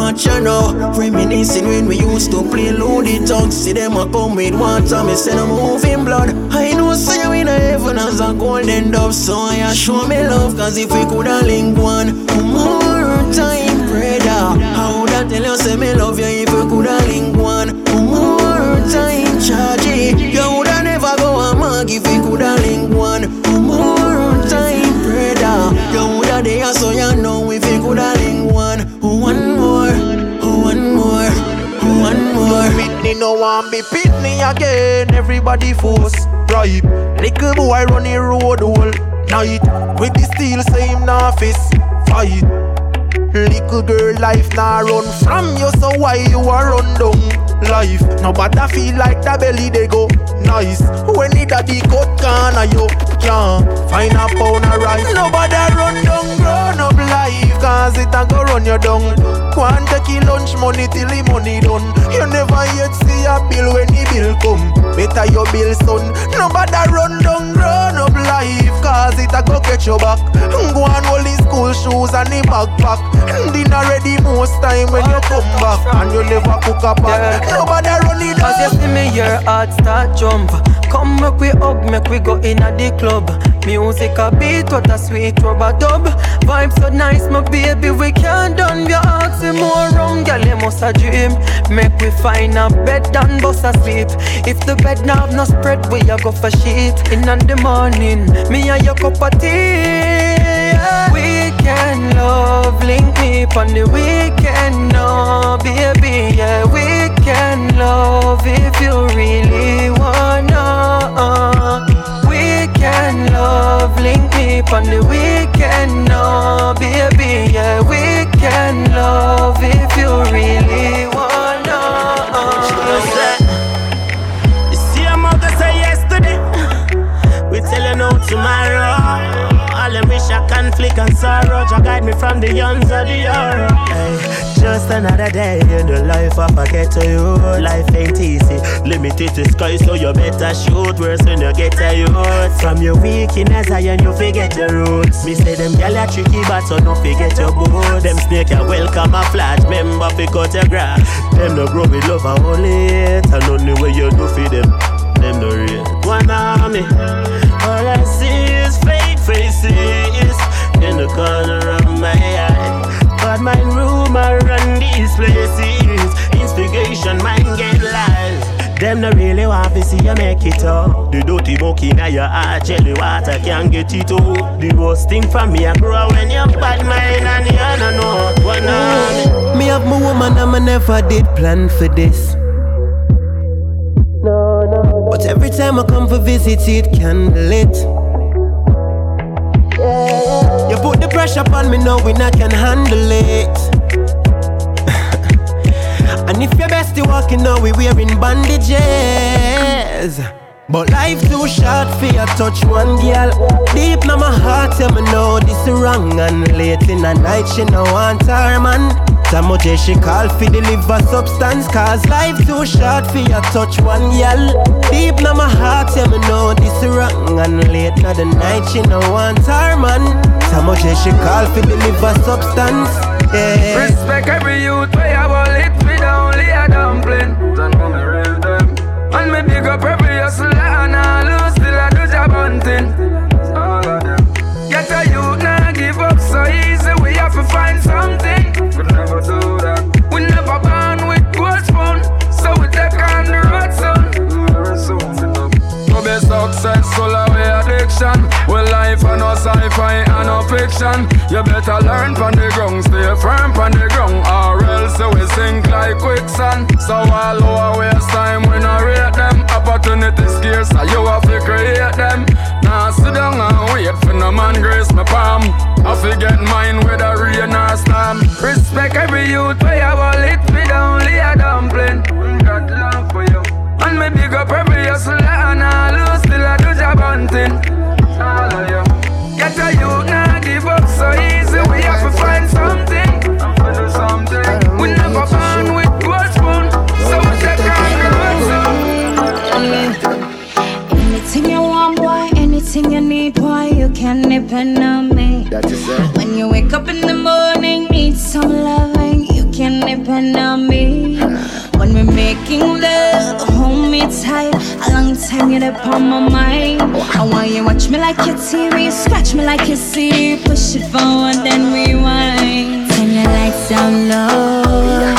What you know? Reminiscing when we used to play loaded talk. See them a come with water, me say them moving blood. I know say you in a heaven as a golden dove, so I show me love. Cause if we coulda link one more time, brother, I woulda tell you say me love you if we coulda link one more time, charge. You woulda never go a mag if we coulda link one no one be Pitney again. Everybody force right. Little boy running road all night with the steel same office fight. Little girl life nah run from you, so why you a run down life? Nobody feel like the belly they go nice. When the daddy cut corner you can't find a pound of rice. Nobody run down grown up life, cause it a go run you down. And take your lunch money till the money done. You never yet see a bill when the bill come. Better your bill son. Nobody run down grown up life, cause it a go catch your back. Go and hold the school shoes and the backpack. Dinner ready most time when you come back, and you never cook a pot. Nobody run it As you see me, your heart start jump. Come make we hug, make we go in at the club. Music a beat, what a sweet rubber dub. Vibe so nice, my baby, we can't done. You asking more rum, girl, you must a dream. Make we find a bed and bust a sleep. If the bed now have no spread, we a go for sheet. In on the morning, me and your cup of tea. Yeah. Weekend love, link me on the weekend, no, baby, yeah. Weekend love, if you really wanna. Weekend love, link me on the weekend, no, baby, yeah. Weekend love, if you really wanna. You see, I'm out say yesterday. We tell you no tomorrow. All them wish I conflict and sorrow. Jah guide me from the ends of the earth. Hey, just another day in the life of a ghetto youth. Life ain't easy, limited to sky, so you better shoot worse when you get a youth. From your weakness, I and you forget your roots. Me say them gyal are tricky, but so no forget your boots. Them snake a welcome a flash, member fi cut your grass. Them no grow with love and only hate, and only way you do for them, them no real. One army, all I see is fake faces in the corner of my eye. But my room, I run these places. Instigation, mind get lies. Them no really want to see you make it up. The dirty book in your heart, jelly water can't get it out. The worst thing for me, I grow when you're bad mind and you don't know what on. Mm, me have my woman and I never did plan for this. No, no. But every time I come for visit, it candle it. Put the pressure on me, knowing I can handle it. and if your bestie walking now, we wearing bandages. But life too short for you touch one girl. Deep in my heart, tell me know this wrong. And late in the night, she no want her man. Some of she call fi deliver substance Cause life too short fi a touch one yell. Deep na my heart, yeah me know this wrong And late na the night she no want her man. Some of she call fi deliver substance yeah. Respect every youth where I will it. Me down lay a dumpling. Don't come around them. And me pick up every hustler and I lose Still I do job hunting. All of them. Get a youth we find something. Could never do that. We never born with gold spoon, so we take on the road soon. No best success, soul away addiction. Well, life and no sci-fi and no fiction. You better learn from the ground, stay firm from the ground, or else we sink like quicksand. So all our waste time, we no rate them. Opportunities scarce, so you have to create them. Now sit down and wait for no man grace my palm. I forget mine a rain or storm. Respect every youth, where you will it me down, lay a dumpling. Got love for you. And me big up every hustler and I lose till I do job hunting. All of you. Get a youth now give up so easy. We have to find something. We never born with can depend on me. That's it, When you wake up in the morning, need some loving, you can depend on me. When we're making love, hold me tight. A long time you're upon my mind. I want you watch me like your TV, scratch me like you see, push it forward then rewind. Turn your lights down low.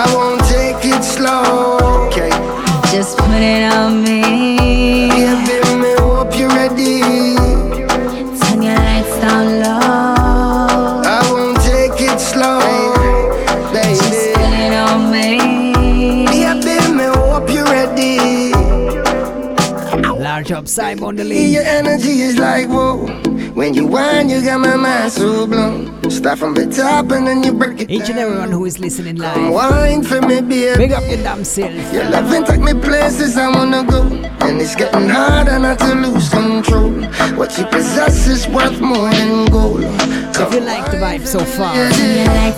I won't take it slow. Okay. Just put it on me. Large up Simon the Your energy is like whoa. When you whine, you got my mind so blown. Start from the top and then you break it Each and everyone who is listening down. live. Wine for me, baby. Big up your damn self. Your loving take me places I wanna go. And it's getting harder not to lose control. What you possess is worth more than gold. If you like the vibe so far,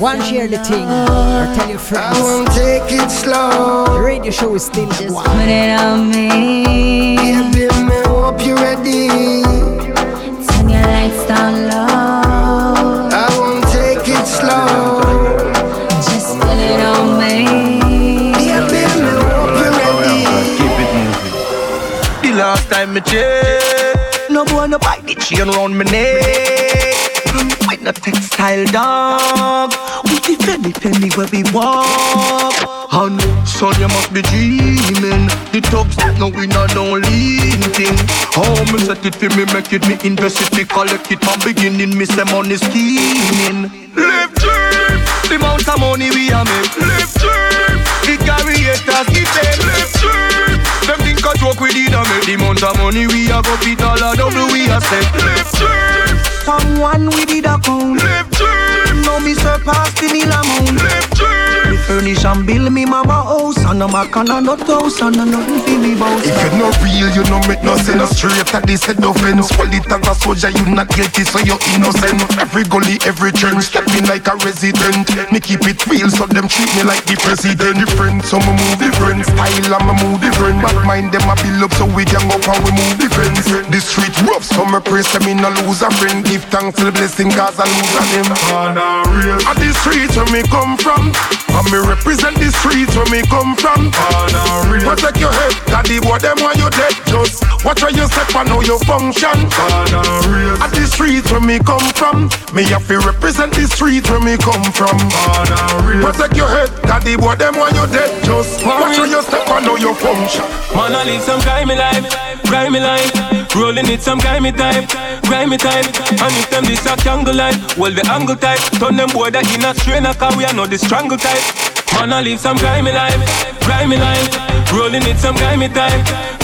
one share the thing or tell your friends. I won't take it slow. The radio show is still Just one. put it on me. Me hope you're ready. Turn your lights down low. I won't take it slow. Just put it on me. Baby, me hope you're ready. Keep it moving. The last time me check, no boy no bite the chain round me neck. With no textile dog, with the penny penny where we walk. And son, you must be dreaming. The thugs no we not don't lean thing. How me set it for me, make it me invest it, me collect it from beginning. Me say money scheming. Live dream, the amount of money we a make. Live dream, the carriers give them. Live dream, them think a joke with it, a make. The amount of money we a go fit all a double we a set. Live dream, someone we did a count. Live dream, now me surpass the mill amount. Live dream, me furnish and build me mama and a back and a nut house and a nothing for me bounce. If you no real, you no make no sense. Straight at this head offense. Well, it as a soldier, you not guilty, so you're innocent. Every gully, every trench, step in like a resident. Me keep it real, so them treat me like the president. Different, so me move different. Style and me move different. But mind them a build up, so we gang up and we move different. The street rough, so me praise them, me no lose a friend. Give thanks to the blessing, cause I lose a them. At the street where me come from, and me represent the street where me come from. Protect your head, the boy them while you dead. Just watch how you step and how you function. At the street where me come from, me have to represent the street where me come from. Protect your head, the boy them while you dead. Just watch how you step and how you function. Man, I live some grimy life, grimy life. Rolling it some grimy type, grimy type. And if them this a jungle life, well the angle type. Turn them boy that in a strainer, cause we are not the strangle type. I live some grimy life, grimy life. Rolling it some grimy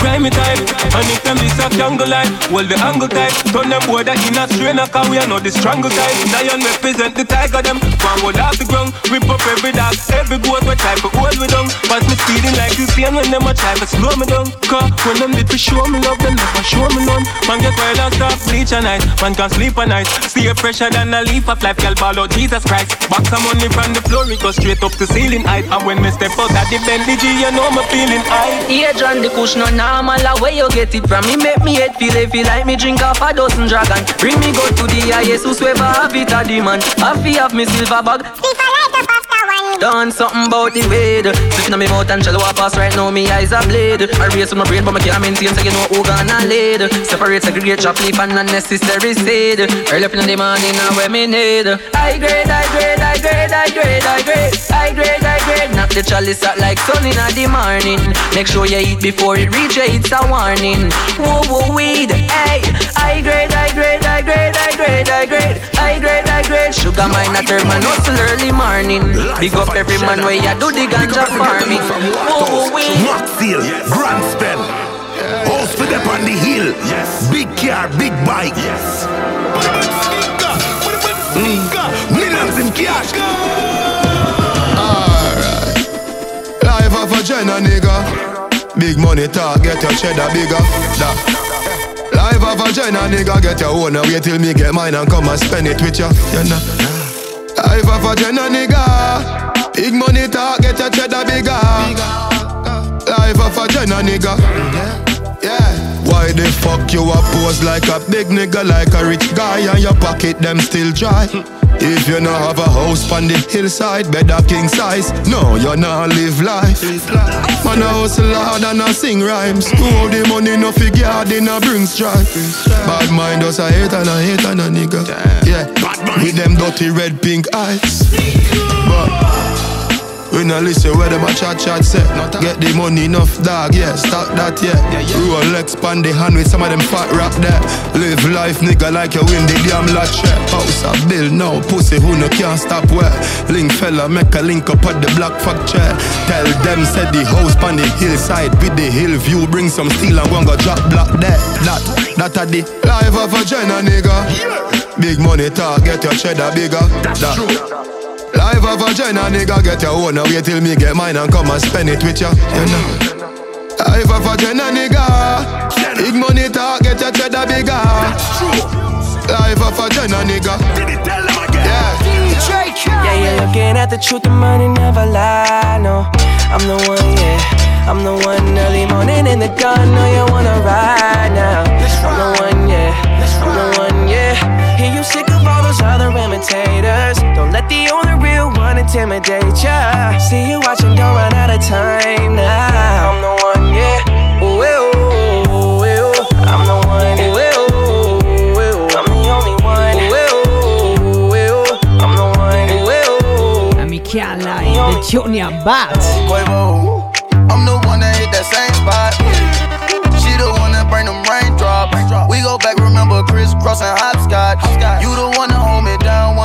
type, grimy type. And if them this a jungle life, well the angle type. Turn them boy that in a strainer, cause we are not the strangle type. Lion represent the tiger them. Hold off the ground, rip up every dog, every goat we type of hold we down. Pass me speeding like see, and when them a try to slow me down. Cause when them did to show me love, them never show me none. Man get wild and start bleach at night, man can sleep at night. Stay fresher than a leaf of life, girl ball out Jesus Christ. Back some money from the floor, it go straight up to ceiling height. And when me step out at the Bentley G, you know me feeling high. Yeah, John, the kush no normal, a where you get it from? Me make me head feel heavy like me drink off a dozen dragon. Bring me go to the highest, whosoever have it a demon. Happy have me silver bag. Done something about the weed Sitting on me mouth and shell walk past right now Me eyes are bleed I race with my brain but me can't maintain So you know who gonna lead Separate, segregate, chop, leaf and unnecessary seed Early up in the morning now where me need I grade, I grade, I grade, I grade, I grade I grade, I grade grade, knock the chalice out like sun in the morning. Make sure you eat before it reach you, it's a warning. Whoa, whoa, weed, hey. High grade, high grade, high grade, high grade, high grade, high grade, high grade. Sugar mine, a turn man hustle early morning. Big up every man where you do the ganja farming. Whoa, whoa, weed. Max Seal, Grand Spell. House for them on the hill. Yes. Big car, big bike. Yes. Mm. Millions in cash. Life of a Jenna nigga. Big money talk, get your cheddar bigger. That. Life of a Jenna nigga, get your own. Wait till me get mine and come and spend it with you. You know. Life of a Jenna nigga. Big money talk, get your cheddar bigger. Life of a Jenna nigga. Why the fuck you a pose like a big nigga, like a rich guy, and your pocket them still dry? If you not have a house on the hillside, better king size. No, you not live life. Man a hustle hard and a sing rhymes. Who the money no figure in a bring strife. Bad mind us a hate and a hate and a nigga. Yeah, with them dirty red pink eyes. But we no listen where them a chat chat say. Get the money enough dog, yeah, stop that yeah. Rolex pan the hand with some of them fat rap there. Live life nigga like you win the damn lot check. House a bill now, pussy who no can't stop where. Link fella make a link up at the black fuck chair. Tell them said the house pan the hillside with the hill view. Bring some steel and one go drop block there. That that a the life of a China nigga. Big money talk, get your cheddar bigger. That's that. true. Life of a China nigga, get your own. Now wait till me get mine and come and spend it with ya. You know. Life of a China nigga. Big money talk, get your cheddar bigger. Life of a China nigga. Yeah. Yeah, you're looking at the truth, the money never lie. No, I'm the one, yeah. I'm the one early morning in the dawn. No, you wanna ride now. I'm the one, yeah. Other imitators. Don't let the only real one intimidate ya. See you watching, don't run out of time now. I'm the one, yeah. Ooh, ooh, ooh, ooh. I'm the one, ooh, ooh, ooh. I'm the only one. Ooh, ooh, ooh. I'm the one, ooh, ooh. A mi chialla in the Junior Bat. I'm the one that hit that same spot. She the one that bring them raindrops. We go back, remember crisscrossing hopscotch. You the one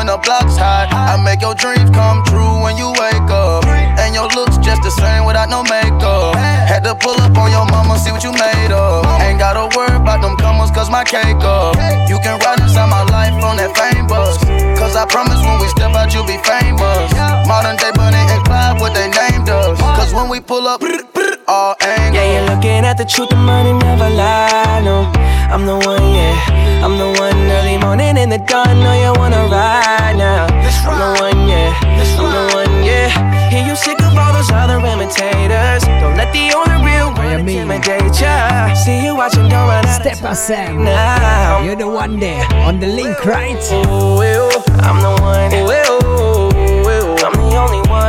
the block's hot. I make your dreams come true when you wake up. And your looks just the same without no makeup. Had to pull up on your mama, see what you made of. Ain't gotta worry about them comers, cause my cake up. You can ride inside my life on that fame bus. Cause I promise when we step out, you'll be famous. Modern day Bunny and Clyde, what they named us. Cause when we pull up, all angles. Yeah, you're looking at the truth, the money never lie. No, I'm the one, yeah. I'm the one early morning in the dawn. No, you wanna ride now. I'm the one, yeah. I'm the one, yeah. Hear you sick of all those other imitators. Don't let the only real one intimidate ya. See you watching, don't run out. Step Sam. Now. You're the one there on the link, right? Ooh, ooh, I'm the one. Ooh, I'm the only one.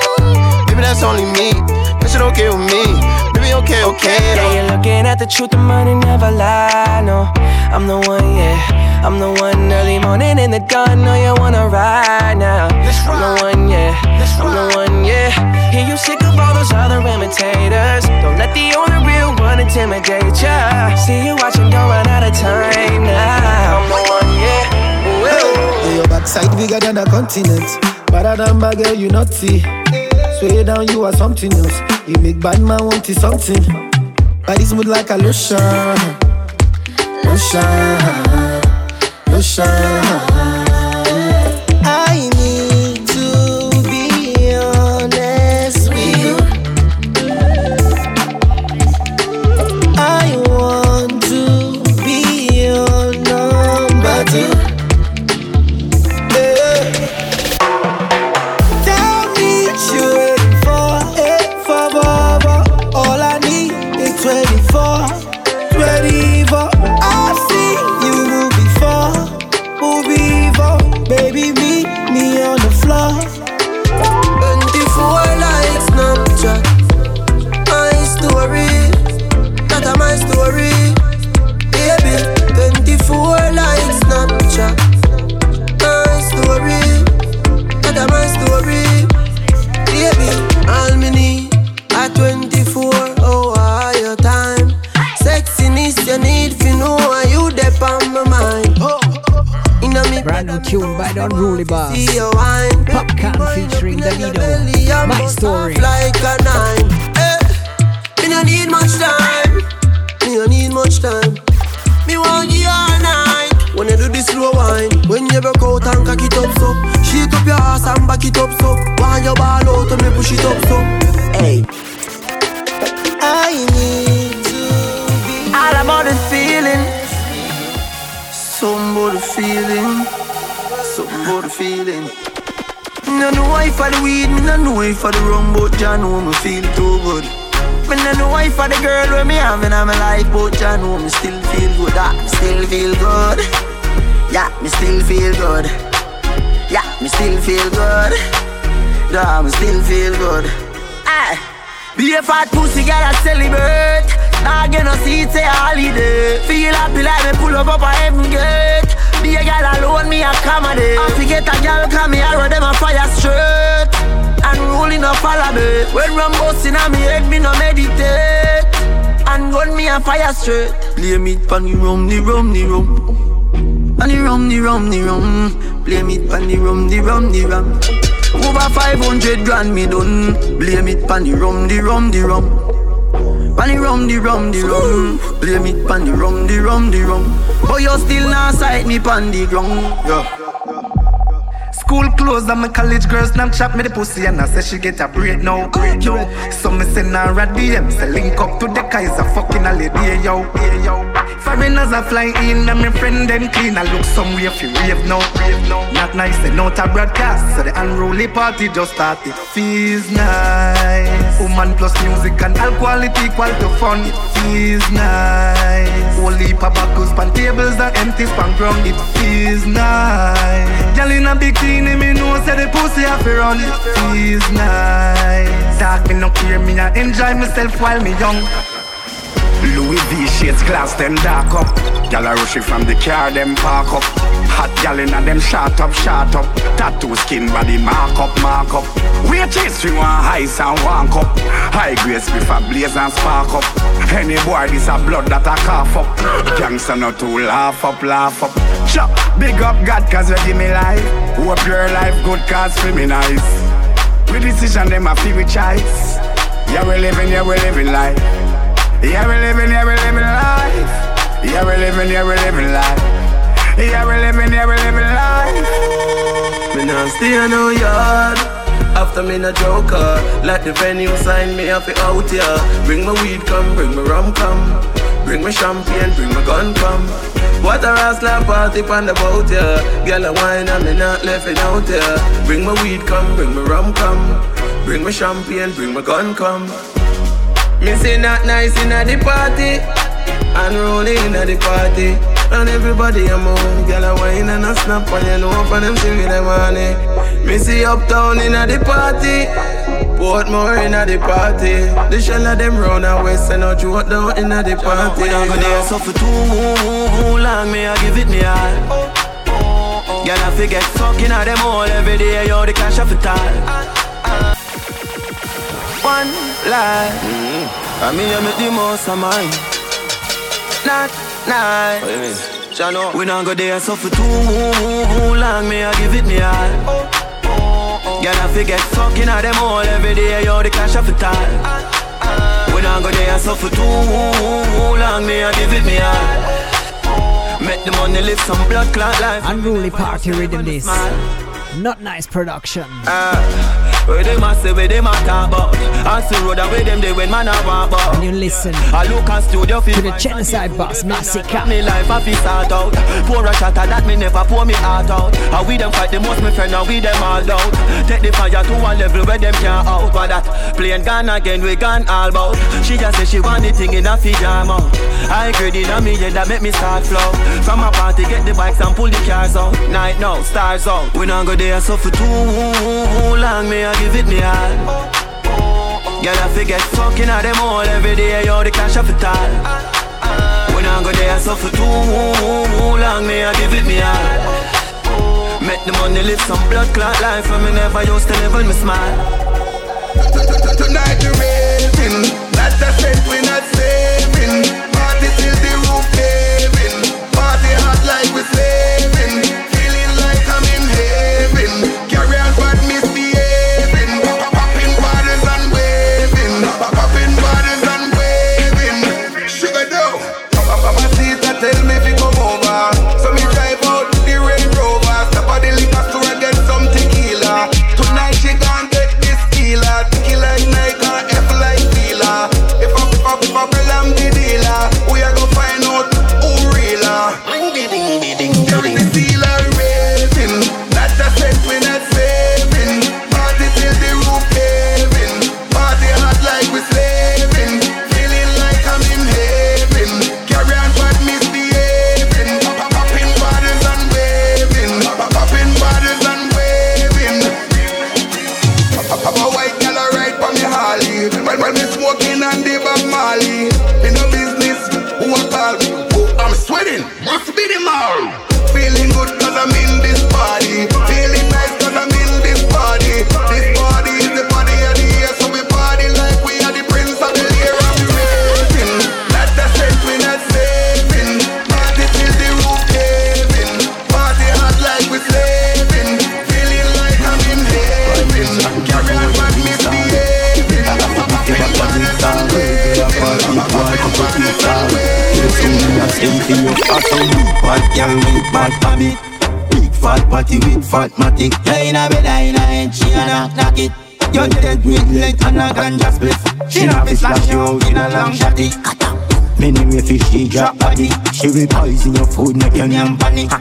Baby, that's only me. That shit okay with me. Baby, okay, okay Yeah, though. you're looking at the truth, the money never lie. No, I'm the one, yeah. I'm the one early morning in the dawn. No, you wanna ride now. I'm the one, yeah. I'm the one, yeah. Hear you sick of all those other imitators. Don't let the only real one intimidate ya. See you watching, don't run out of time now. I'm the one, yeah. Ooh, ooh. Your backside bigger than a continent. Better than my girl, you not see. Sway down, you are something else. You make bad man want to something. Body smooth like a lotion. Lotion. Lotion. Tune by the unruly boss. Popcaan featuring Davido. My story. Like a nine. Me no need much time. Me no need much time. Me want you all night. When you do this slow wine, when you broke out and cock it up so, shake up your ass and back it up so. When you ball out and me push it up so. Hey. I need to be all about the feeling. Somebody feeling. Somebody feeling. No know if for the weed, me no know if for the rum, but ya know me feel too good. Me no know if for the girl where me having on my life, but ya know me still feel good. Ah, still feel good. Yeah, me still feel good. Yeah, me still feel good. Yeah, me still feel good. Ah. Be a fat pussy I celebrate Nah get no seat say holiday Feel happy like me pull up up a heaven gate Be a girl alone me accommodate I forget a girl come me arrow them a fire straight. And rolling up follow me When rum busting on me head me no meditate. And gun me a fire straight. Blame it pon the rum, the rum, the rum. And the rum, the rum, the rum. Blame it pon the rum, the rum, the rum. Over 500 grand me done. Blame it pan the rum, the rum, the rum Pan the rum, the rum, the rum Blame it pan the rum, the rum, the rum But you still not sight me pan the ground yeah. School clothes and my college girl Snapchat me the pussy and I say she get a break now. Yo, so me send her a DM, say link up to the Kaiser fucking holiday, eh, yo, yeah, yo. Foreigners are flying in and my friend them clean. I look somewhere if you rave now. Not nice, they not a broadcast, so the unruly party just started. Feels nice. Woman plus music and alcohol it equal to fun. It feels nice. Holy pabakus pan tables and empty span ground. It feels nice. Girl in a bikini, me know say the pussy have to run. It feels nice. Dog me no care, me I enjoy myself while me young. Louis V shades glass them dark up. Gyal a rush it from the car them park up. Hot gyal inna them shot up, shot up. Tattoo skin body mark up, mark up. We a chase we want ice and one cup. High grade spiff a blaze and spark up. Any boy this a blood that a cough up. Gangsta no too laugh up, laugh up. Chop, big up God cause you give me life. Hope your life good cause for me nice. We decision them a feel with choice. Yeah we living, yeah we living life. Yeah, we living, yeah, we living life. Yeah, we living, yeah, we living life. Yeah, we living, yeah, we living life. Me nah stay in no yard. After me no joker, like the venue sign me it out here. Bring my weed come, bring my rum come, bring my champagne, bring my gun come. What a rascal party on the boat yeah. Girl a wine and me not left it out here. Bring my weed come, bring my rum come, bring my champagne, bring my gun come. Me say not nice inna the party. And rolling inna the party. And everybody a move. Girl a wine and a snap And you know for them see with them money Me see uptown inna the party. Portmore inna the party. The shell of them round and west And no joke down inna the party. We not go there so for too long Me I give it me all. Girl I forget fucking at them all Every day yo the cash off the tall one life. I mean, I make the most of mine. Not nice. What do you mean? Chano. We not go there so for too long. Me, I give it me all. Girl, I forget fucking at them all every day. Yo, the cash off the tall. We not go there so for too long. Me, I give it me all. Make the money live some blood clot life. Unruly party rhythm this. Not nice production. Uh. Where them a say, where them a talk about? I see road and where them they when man a walk about? And you listen I look at studio feel To the genocide boss, Massacre Me life I feel start out. Pour a shot that me never pour me heart out. How we them fight the most, me friend, and we them all out Take the fire to one level where them can't out. But that plane gone again, we gone all about She just say she want the thing in a feed jam out. I grade in a me head that make me start flow. From a party get the bikes and pull the cars out. Night now, stars out. We not go there so for too long me I give it me all. Girl, I forget talking at them all every day. Yo, the cash off it all. When I go there, I suffer too long, me I give it me all. Make the money live some blood clot life, and me never used to live me smile. Tonight you raving, that's a set we're not saving. Girl with bad habit Big fat body with fat matic You in a bed, I in a head, she a knock knock it. You dead with leg and a ganja split She not be slash you out in a long shotty. Many way fish she drop body. She will poison your food, make your name panic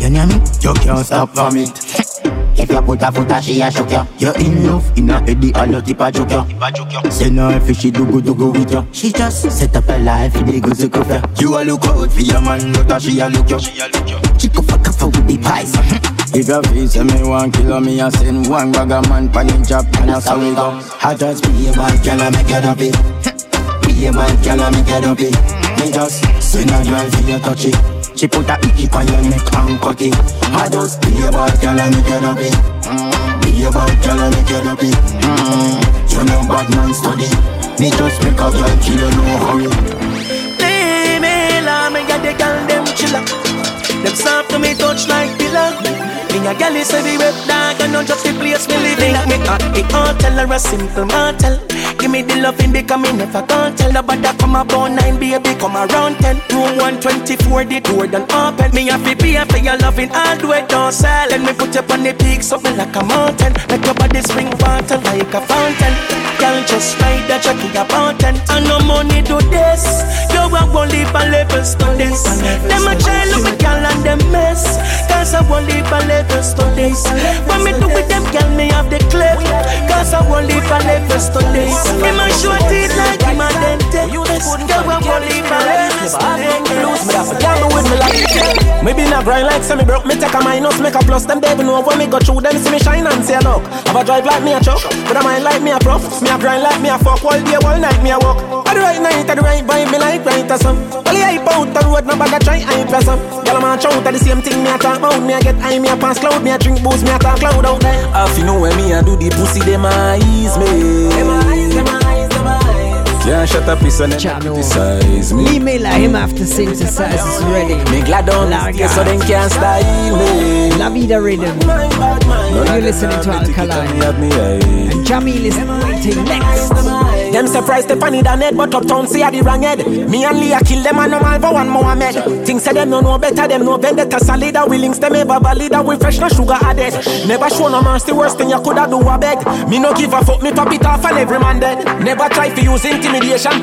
You know me? You can't stop from it if you put a foot a she a shook ya. You in love, in a heady a lot tip a joke ya. Send her if she do go do go with ya. She just set up her life, in the good to go ya. You a look out for your man, but a she a look ya. She go fuck up with the pies. If you feel say me want kill me, I send one bag of man pan in job and that's how we go. I just be a bad girl and make up it. Be a bad girl and make up it. Me just send her girl for your touch it She put a icky on your neck and cut it I just be a bad girl and make up it Be a bad girl and make up it You know bad man study Me just make a girl kill you no hurry Leave me alone, me got the girl them chiller. Them soft to me touch like pillar. Me a gal is the web dog and not just the place me live in. Me uh, a it all tell her a simple mortal. Give me the loving because me never can't tell nobody come about nine baby come around ten. Room one twenty four the door done open. Me a fi be for your loving all the way don't sell. Then me put you on the peak something like a mountain. Make your body spring water like a fountain. Girl just ride the jockey a mountain. I no money do this. You a won't live a level studies. Them a try look at girl and them mess. Cause I won't live a level studies. When me do with them girl me have the clip. Cause I won't live a level studies. Me my short teeth like him a dente. Girl I won't live a level studies. Me have a gamble with me like Me been a grind like semi broke. Me take a minus, make a plus. Them they even know when me go through them. See me shine and say a look. Have a drive like me a truck, but a mind like me a prof. Me a grind like me a fuck all day, all night me a walk. At the right night, at the right vibe, me like right or some. Only hype out the road, no bother try hype or some. Girl, I'm a chow, the same thing me a talk about. Me a get high, me a pass cloud, me a drink booze, me a talk cloud out there. Half you know when me a do the pussy, them eyes me. Them eyes, them eyes. Can't shut up, piece and then criticize me. Email him after synthesizers ready. Me glad on this so them can't style me. La Vida Rhythm. You're listening to Alkaline. Eh. And Jahmiel is waiting next. Them surprised the funny than head, but uptown see a the wrong head. Me and Leah kill them and no man for one Mohammed. Things say them no know better, them no vendetta solid. We links them ever valid, we fresh no sugar added. Never show no mercy, worst thing you coulda do a beg. Me no give a fuck, me pop it off and every man dead. Never try to use intimidation,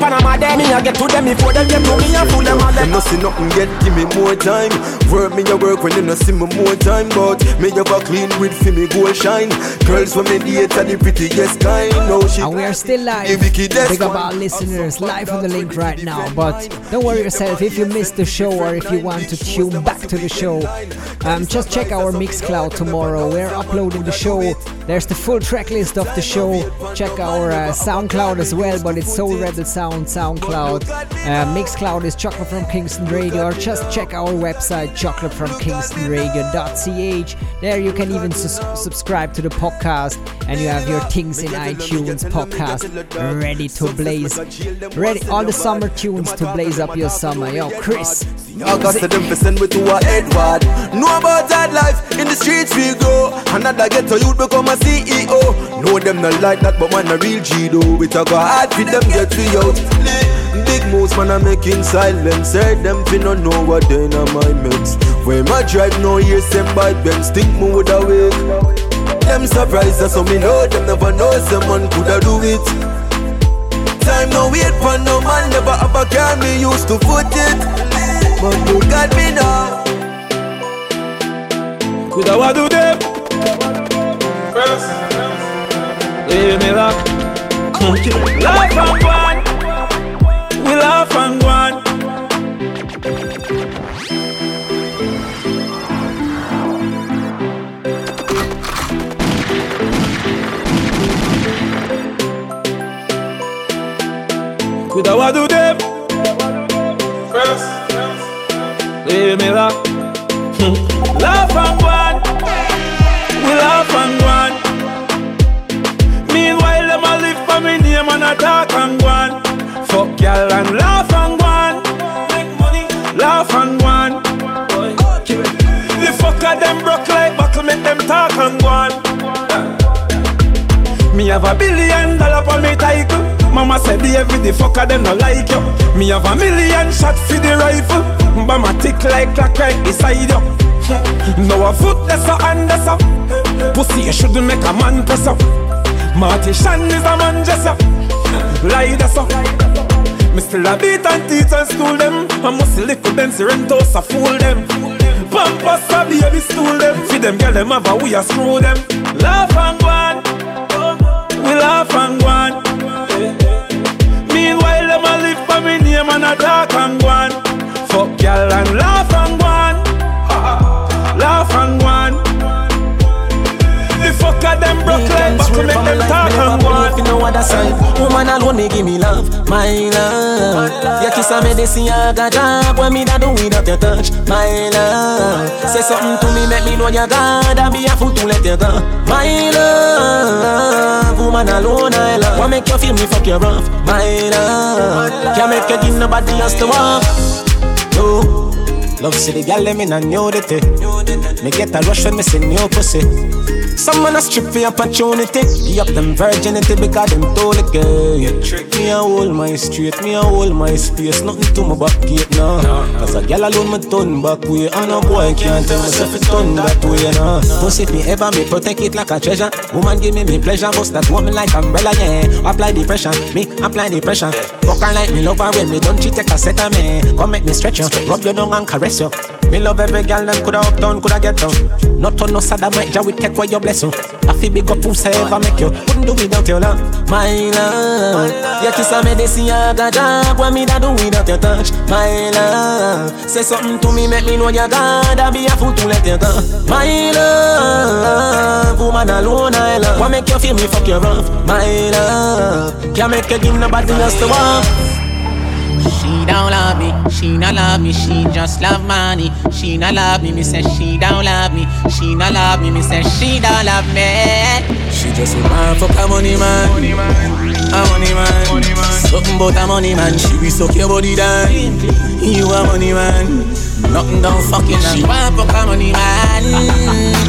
Panama dead. Me a get to them before them get to me and fool them all Them no see nothing yet, give me more time. Work me a work when you no see me more time, but me have a clean with for me gold shine. Girls when me date are the prettiest kind. No shit. And we are still live. Big up our listeners live on the link right now. But don't worry yourself if you missed the show or if you want to tune back to the show. Um, just check our Mixcloud tomorrow. We're uploading the show. There's the full track list of the show. Check our uh, SoundCloud as well, but it's Soul Rebel Sound SoundCloud. Uh, Mixcloud is Chocolate from Kingston Radio. Or just check our website, chocolatefromkingstonradio.ch. There you can even sus- subscribe to the podcast, and you have your things in iTunes podcast ready to blaze. Ready all the summer tunes to blaze up your summer. Yo, Chris. I got to. Know about that life in the streets we go. Another get to youth become a CEO. Know them not like that, but man a real G though. We talk hard for them get we out. Big moves man I make in silence. Heard them fi no know what they in my mix. When my drive no ears them bike them stick me with a. Them surprised us so me know them never know someone coulda do it. Time no wait for no man never ever can me used to foot it. But you got me now. Could I do them? Leave me back. Laugh and go. We laugh and go on. Could I do them? First, leave me laugh. laugh and go. We laugh and go. Talk and go on. Fuck y'all and laugh and go on. Make money, laugh and go on. The fucker them broke like buckle, make them talk and go on. Me have a billion dollar for me title. Mama said the every the fucker them no like you. Me have a million shot for the rifle. Bama tick like clock right beside you. Now a foot that's a hand that's a Pussy you shouldn't make a man press up. Marty Shan is a man just up. Lie that's up. Me still a beat and teach and school them. I must little Benz rentos a fool them. Pampas a baby stool them. Feed them girl them have a we a screw them. Laugh and go on. We laugh and go on. Meanwhile them a live for me name and a talk and go on. Fuck y'all and laugh and go on. Laugh and go on. Fucker them broke back to make them talk and go on. If you know what that's like Woman alone me give me love, my love. Your kiss a medicine, I got job When me da do without your touch, my love. Say something to me, make me know you're God I be a fool to let you go, my love Woman alone I love. What make you feel me fuck you rough, my love. Can't make you give nobody else to walk. No. Love see the gal them in a nudity Me get a rush when me see new pussy some man a strip for opportunity. Give up them virginity because them told the girl. Me a hold my street, me a hold my space. Nothing to my back gate now Cause a gal alone me turn back way And a boy can't tell myself it turn that way. Now Pussy me ever me protect it like a treasure. Woman give me me pleasure Bust that woman like umbrella yeah. Apply the pressure, me apply the pressure Fuck her like me love her when me don't cheat take a set of me Come make me stretch you, rub you down and caress you Me love every gal them coulda up down, coulda get down. Not on no sodomite, ja we take away your blessing. I feel big up who's ever make you. Couldn't do without your love My love. Your kiss a medicine I got job. What me da do without your touch My love? Say something to me make me know you're God. I be a fool to let you go My love. Woman alone I love. What make you feel me fuck you rough My love? Can't make you give nobody else to walk She don't love me, she not love me, she just love money. She not love me, me say she don't love me. She not love me, me say she don't love me. She just a man fuck a money man. A money man. Something about a money man. She be suck your body down. You a money man. Nothing down fucking She want fuck a money man,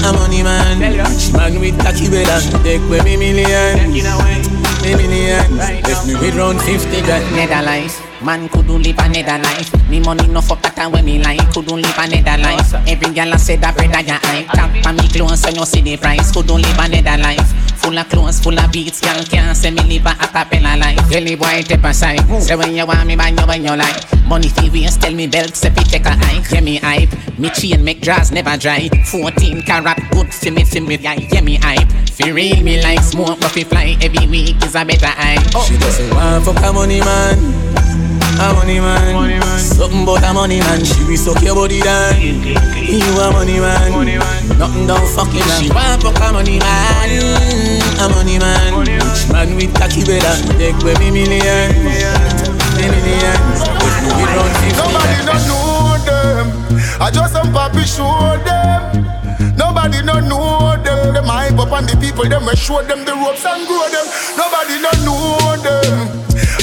A money man. She man with cocky belly Take away me million Me million Left me with round 50 grand Nether life, man couldn't live another life. Me money no fuck that when me like couldn't live another life. Every girl I said that brother ya hype. Tap on me clothes so you see the price. Couldn't live another life. Full of clothes, full of beats, girl can't say me live a acapella life. Girlie boy take a side. Say when you want me, buy you when you like. Money fi waste, tell me belt, say fi take a hike. Yeah me hype, me chain make draws never dry. 14 carat good fi me fi me yeah, yeah me hype. Fi real me like smoke, but fi fly every week is a better hype. She doesn't want fuck a money man a money man. money man. Something about a money man. She be suck your body down. You a money man. money man. Nothing down fucking She want fuck a money man. Mm, a money man. Money man. man with cocky better. Take away me million. Me millions. If you be round 50 Nobody don't know them. I just some papi show them. Nobody don't know them. Them hype up on the people. Them we show them the ropes and grow them. Nobody don't know them.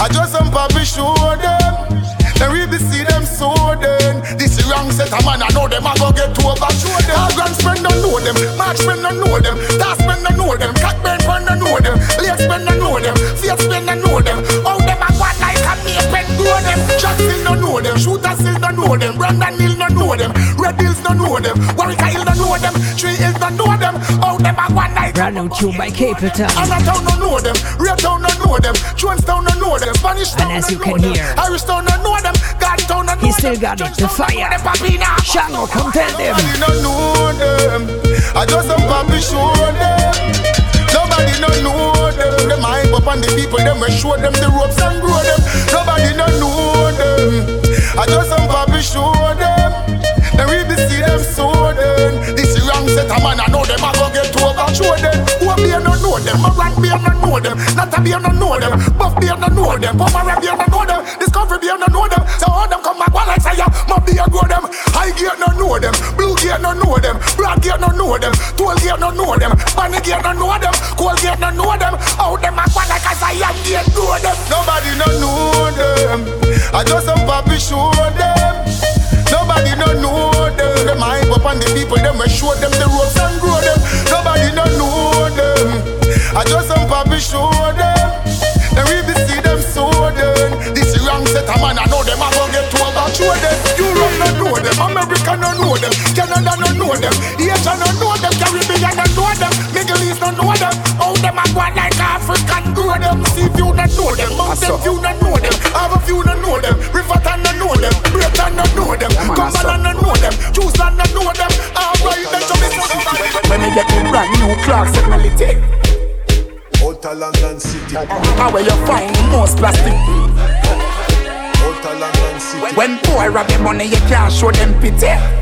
I just some papi show them. They really see them so then. This wrong set of man, I know them, I go get to overshow them. Our grand friend don't know them, March friend don't know them, Task friend don't know them, Cockburn friend don't know them, Late friend don't know them, Fiat friend don't know them. How them a go like a me pen grow them. Jack still don't know them, Shooter still don't know them, Brandon Hill don't know them, Red Hills don't know them, Warwick Hill don't know them, Tree Hills don't know them. Them a go like Brand new tune by Capleton. Anatown don't know them, Raytown don't know them, Jonestown don't know them, Spanish And as you can hear, Irish town don't know them, Gartown don't know he still got it, the fire. Shango, come tell them. Nobody don't know them. I just some papi show them. Nobody don't know them. Them hype up on the people. Them we show them the ropes and grow them. Nobody don't know them. I just some papi show them. Them really see them so them. This wrong set a man, I know them, I go get over. Show them, who be no know them, a rat be no know them, not a be no know them, buff be no know them, Pomara be no know them, Discovery be no know them. So all them come back one like fire, my be a go them. High gear no know them, blue gear no know them, black gear no know them, toll gear no know them, bunny gear no know them, cold gear no know them. How them a like a fire gear know them. Nobody no know them. I just know them, Canada no know them, Asia no know them, Caribbean no know them, Middle East no know them. How them a go like African grow them? See if you no know them, Mountain View no know them, Have a few no know them, Riverton no know them, Britain no know them, Cumberland no know them, Choosland no know them. Alright, then show me something. When me get me brand new Clarks, it me take. Outer London City. How where you find the most plastic? Outer London City. When boy rob your money, you can't show them pity.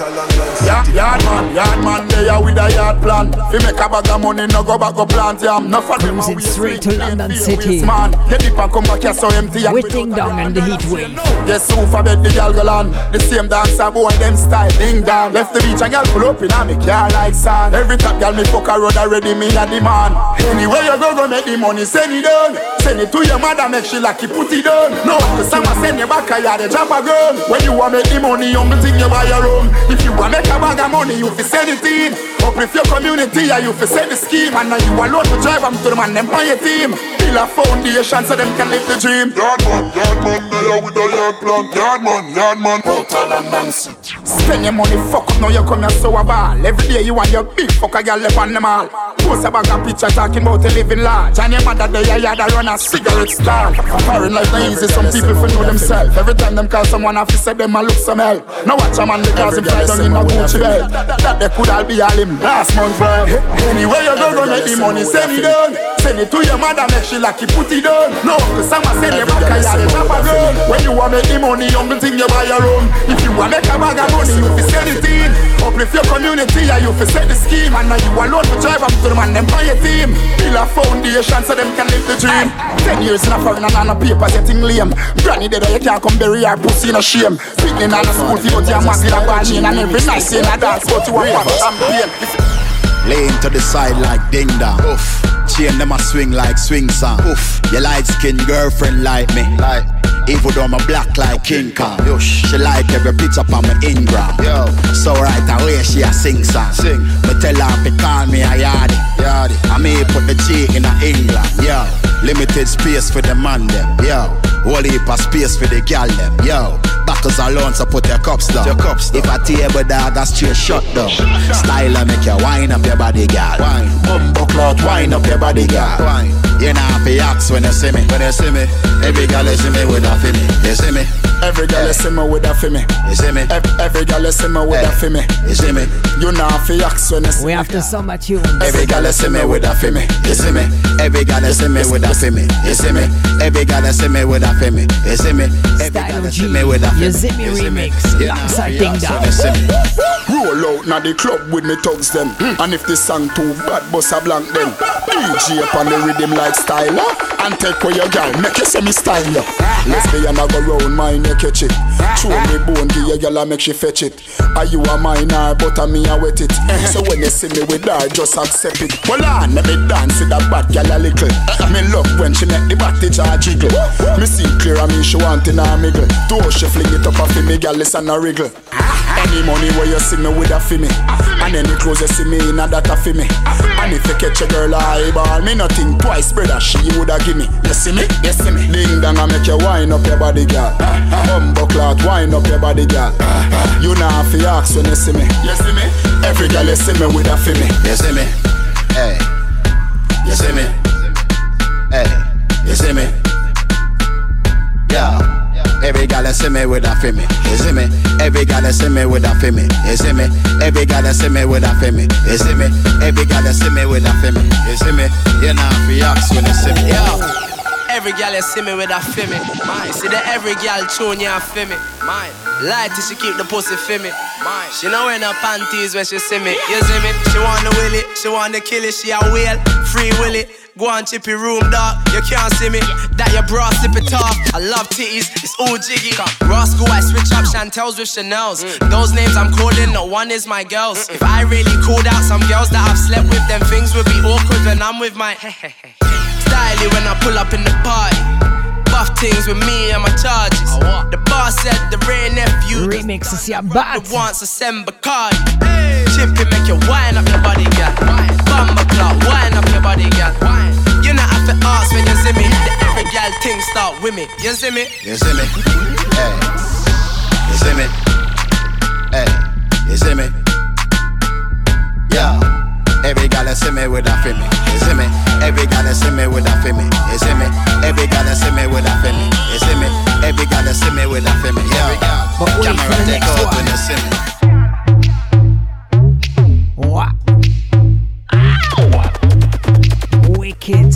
Outer Yeah, yard man, yard man, they are with a yard plan. Fi make a bag of money, no go back go plant yam. No for them a Cruising straight to London City. Man, get deep and come back here so empty. and With Ding Dong and the Heat Wave. Yes, so for bed the gal go land. The same dancer boy, them style. Ding dong. Left the beach and gal pull up in a me car like sand. Every top gal me fuck a road already, me a the man. Anywhere you go, go make the money, send it down. Send it to your mother, make she like you put it down. No, cause someone send you back, I had a drop a gun. When you want make the money, you thing you buy your own. If you want to make a bag of money, you fi send it in. Uplift your community, yeah, you fi send the scheme. And now you alone to drive them to the man, them buy your team. Build a foundation so them can live the dream. Yard man, yard man, they are with a yard plan. Yard man, yard man. Outer London City. Spend your money, fuck up, now you come here so a ball. Every day you want your big fuck a girl up on the mall. Post a bag of picture talking about a living large. And your mother there, you had run a cigarette stall. Foreign life not easy, some people for know themselves. Every time them call someone off, say them a look some hell. Now watch a man because him fly down in a Gucci belt. That, that they could all be all him last month, bro. Anyway you go, go make the money, send it down. Send it to your mother, make she like you put it down. No, cause someone send you back, I had a drop a gun. When you want make the money, young thing you buy your own. If you want make a bag of money, you fi send it in. Uplift your community, yeah, you fi set the scheme. And now you alone to drive them to the man, them buy a team. Build a foundation so them can live the dream. Ten years in a foreign and on a paper getting lame. Granny dead, you can't come bury her pussy in a shame. Speaking on a school, feel out your mask a ball chain. And every night in a dance, but you want pop champagne. Laying to the side like ding dong. Oof. Chain them a swing like swing song. Oof. Your light skin girlfriend like me. Like. Even though I'm a black like King Kong. Yush. She like every picture on my Ingram. Yo. So right away she a sing song. Sing. Me tell her to call me a yardie. Yardie. I may put the G in a England. Yo. Limited space for the man them. Yo. Whole heap of space for the gal them. Yo. Backers alone so put your cups down. Your cups down. If I table dog that's straight shut down. Style and make you wind up your body gal. Wine. Bumbo clout wind up your body gal. Wine. You know have to ask when you see me. When you see me. Every gal you see me with a for me. You see me. Every girl you see me with a for me. You see me. Every, every girl you see me with a for me. You see me. You know have to ask when you see me. We me. after summer tunes. Every gal you see me with a for me. You see me. Every gal you see me with a for me. You see me. Every gal you see me with a for me. You see me. Every gal you see me with a me. You see me remix. Alongside Ding Dong. You see me. Roll out now the club with me thugs them. And if the song too bad, bust a blank them. DJ up on the rhythm like styler. And take away your gal, make you see me style ya. Lesbian I go round mine, you catch it. Throw me bone, give your gal, I make she fetch it. Are you a minor, but I me a wet it. So when you see me with her, just accept it. Well on, let me dance with that bad gal a little. Me love when she make the body jar jiggle. Me see clear, I mean she want in her miggle. Though she fling it up off me, gal, listen a wriggle. Any money where you see me with a fi me And any clothes you see me in a that a fi me And if you catch a girl a eyeball Me nothing twice brother she woulda give me You see me? You see me? Ding dong I make you wind up your body girl Bumbo clot wind up your body girl You know have to ask when you see me You see me? Every girl you see me with a fi me You see me? Hey. You see me? Hey. You see me? Yeah. Every gal that see me with a for you see me. Every gal that see me with a for you see me. Every gal that see me with a for you see me. Every gal that see me with a for you see me. You know you ask when you see me, yeah. every gal you see me with a me. Mine. See the every gal tune you fi me. Mine. Light she keep the pussy me. Mine. She know wear no panties when she see me. You see me? She want the willy, she want the kill it, she a whale. Free willy. Go on chippy room, dog. You can't see me. That your bra sip it off. I love titties, it's all jiggy. Roscoe, I switch up Chantels with Chanel's. Those names I'm calling, no one is my girls. If I really called out some girls that I've slept with, then things would be awkward when I'm with my styly when I pull up in the party. Buff things with me and my charges. The boss said the rare nephew remixes your bad. Wants to send Bacardi. Chippy make you wind up your body, girl. Bumba clock, wind up your body, girl. You not have to ask when you see me. The every girl thing start with me. You see me? You see me? Hey. You see me? Hey. You see me? Yeah. Every gal see me with a femi. You see me? Every gal see me with a femi. You see me? Every gal see me with a femi. You see me? Every gal see me with a femi. Yeah. But wait Camera for the take next one. when you see me. What? Wicked.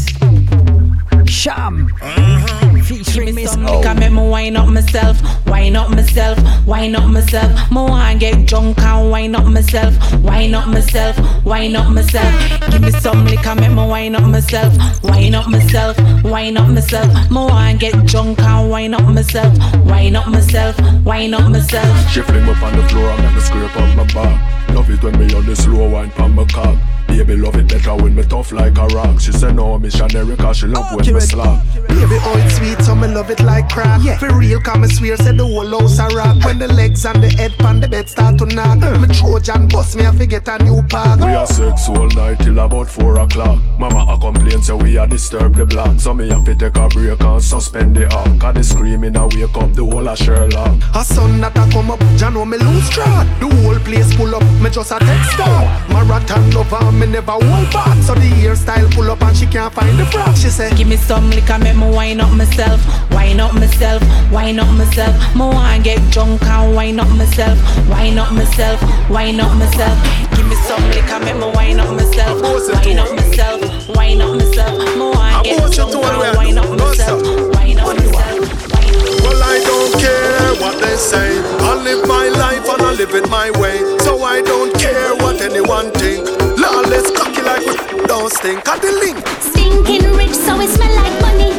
Sham. Mm-hmm. Featuring Miss Some O. liquor make me wine up myself, wine up myself, wine up myself. Me want get drunk and wine up myself, wine up myself, wine up myself. Give me some liquor make me wine up myself, wine up myself, wine up myself. Me want get drunk and wine up myself, wine up myself, wine up myself. She fling up on the floor and make me scrape up my back. Love it when me on the slow wine pan my cock. Baby love it better when me tough like a rock. She say no missionary cause she love when me slap. Baby, oh it's sweet, so me love it like crack. Yeah. For real, come me swear, say the whole house a rock. When the legs and the head pan the bed start to knock. Mm. Me Trojan bust me, I forget a new park. We are sex all night till about four o'clock. Mama a complain say we a disturb the block. So me have to take a break and suspend the arm. Cause the screaming a wake up the whole of Sherlock. A sun that a come up, Jah know me lose track. The whole place pull up, me just a text her. Marathon lover, me never hold back. So the hairstyle pull up and she can't find the frock. She say, Give me some liquor, make me wine up myself, wine up myself, wine up myself. Me want get drunk and wine up myself, wine up myself, wine up myself. Give me some liquor, make me wine up myself, wine up myself, wine up myself. Me want get drunk and wine up myself, wine up myself. Well, I don't care what they say. I live my life and I live it my way. So I don't care what anyone think. Lawless cocky like we don't stink at the link. Stinking rich, so it smell like money.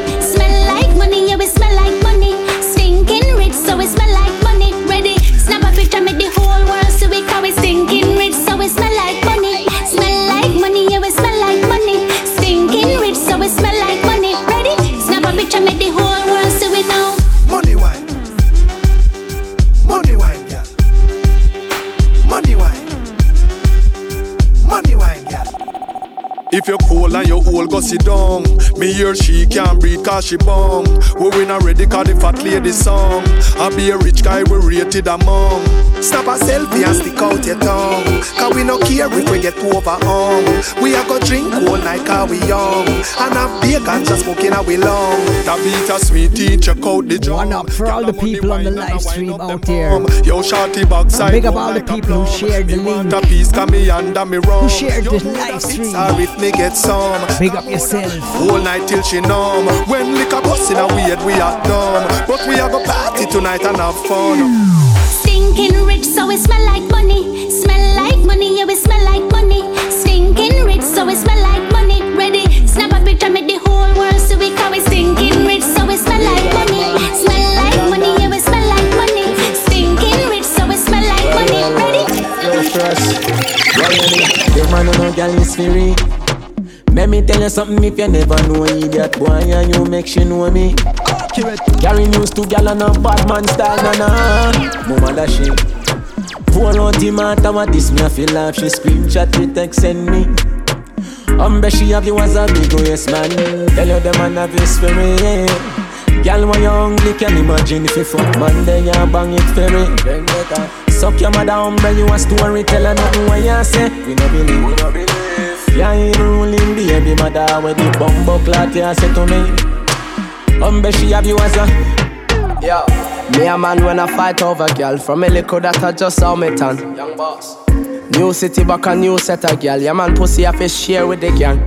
If you're cool and you're old, go sit down. Me hear she can't breathe cause she bong. We win already cause the fat lady song. I be a rich guy, we rated among. Snap a selfie and stick out your tongue. Cause we no care if we get overhung. We a go drink all night cause we young. And have beer ganja smoking we long. That beat a sweet tea, check out the drum. One up for all the people on the live stream out there. Yo, shorty backside. Big up all the people who shared the link. The piece come me under me wrong. Who shared the live stream. Sorry if me get some. Big up yourself. Whole night till she numb. When liquor bust in a weird, we are dumb. But we are go party tonight and have fun. Stinking rich, so it smell like money. Smell like money, yeah, we smell like money. Stinking rich, so it smell like money. Ready? Snap a picture, make the whole world see we call it stinking rich, so it smell like money. Smell like money, yeah, we smell like money. Stinking rich, so it smell like money. Ready? Yo, fresh. Your man no girl is free. Let me tell you something if you never know idiot boy and you make she know me. Carry news to gal and a bad man style, na. Mama that shit. Pour out the matter what this me I feel like she screenshot me text send me. Umbre she have you as a big waist man. Tell you the man have his for me. Girl when you hungry can imagine if you fuck man then you bang it for me. Suck your mother umbre you a story tell her nothing what you say. We no believe. We no believe. Yeah, ain't ruling baby mother when the bumbo clot you say to me. Umbre she have you as a Yo, me a man when I fight over girl From a liquor that I just saw me turn Young boss New city back a new set of girl. Yeah man, pussy have to share with the gang.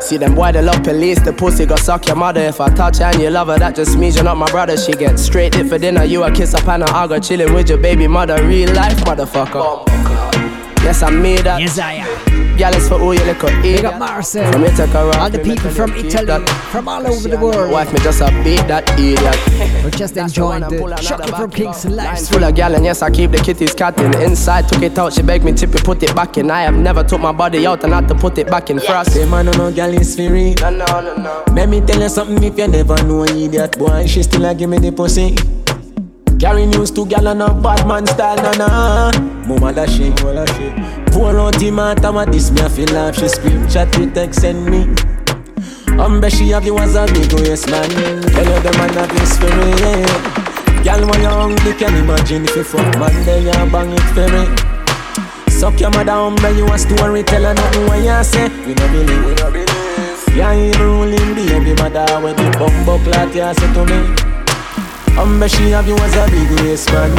See them boy they love police, the pussy go suck your mother. If I touch her and you love her, that just means you're not my brother. She get straight it for dinner, you a kiss up and I go chilling with your baby mother. Real life motherfucker. Yes, I made that. Yes, I am. Girl, it's for who you look at. Big up Marcel. From Ithaca, All the people from Italy, from all over the world. Wife me just a beat that idiot. We're just enjoying the Shocking from King's life. Lines full of gal and yes, I keep the kitties catting. Inside, took it out, she begged me tip it, put it back in. I have never took my body out and had to put it back in frost. Say man, no no gal is free. No, no, no, no. Let me tell you something if you never know an idiot boy, she still a give me the pussy. Carry news to gal and a bad man style, na na. Mama da shit. Pour out the matter, what this me a feel laugh. She screenshot it, text send me. Um, bet she have you as a big yes man. Tell her the man have this for me. Yeah. Gal when you hungry, can imagine if you fuck man, then you bang it for me. Suck your mother umbre, you a story, tell her nothing what you say. We no believe, we no believe. Yeah, even ruling baby mother when the bumbo clot you say to me. Um, she have you as a waist man.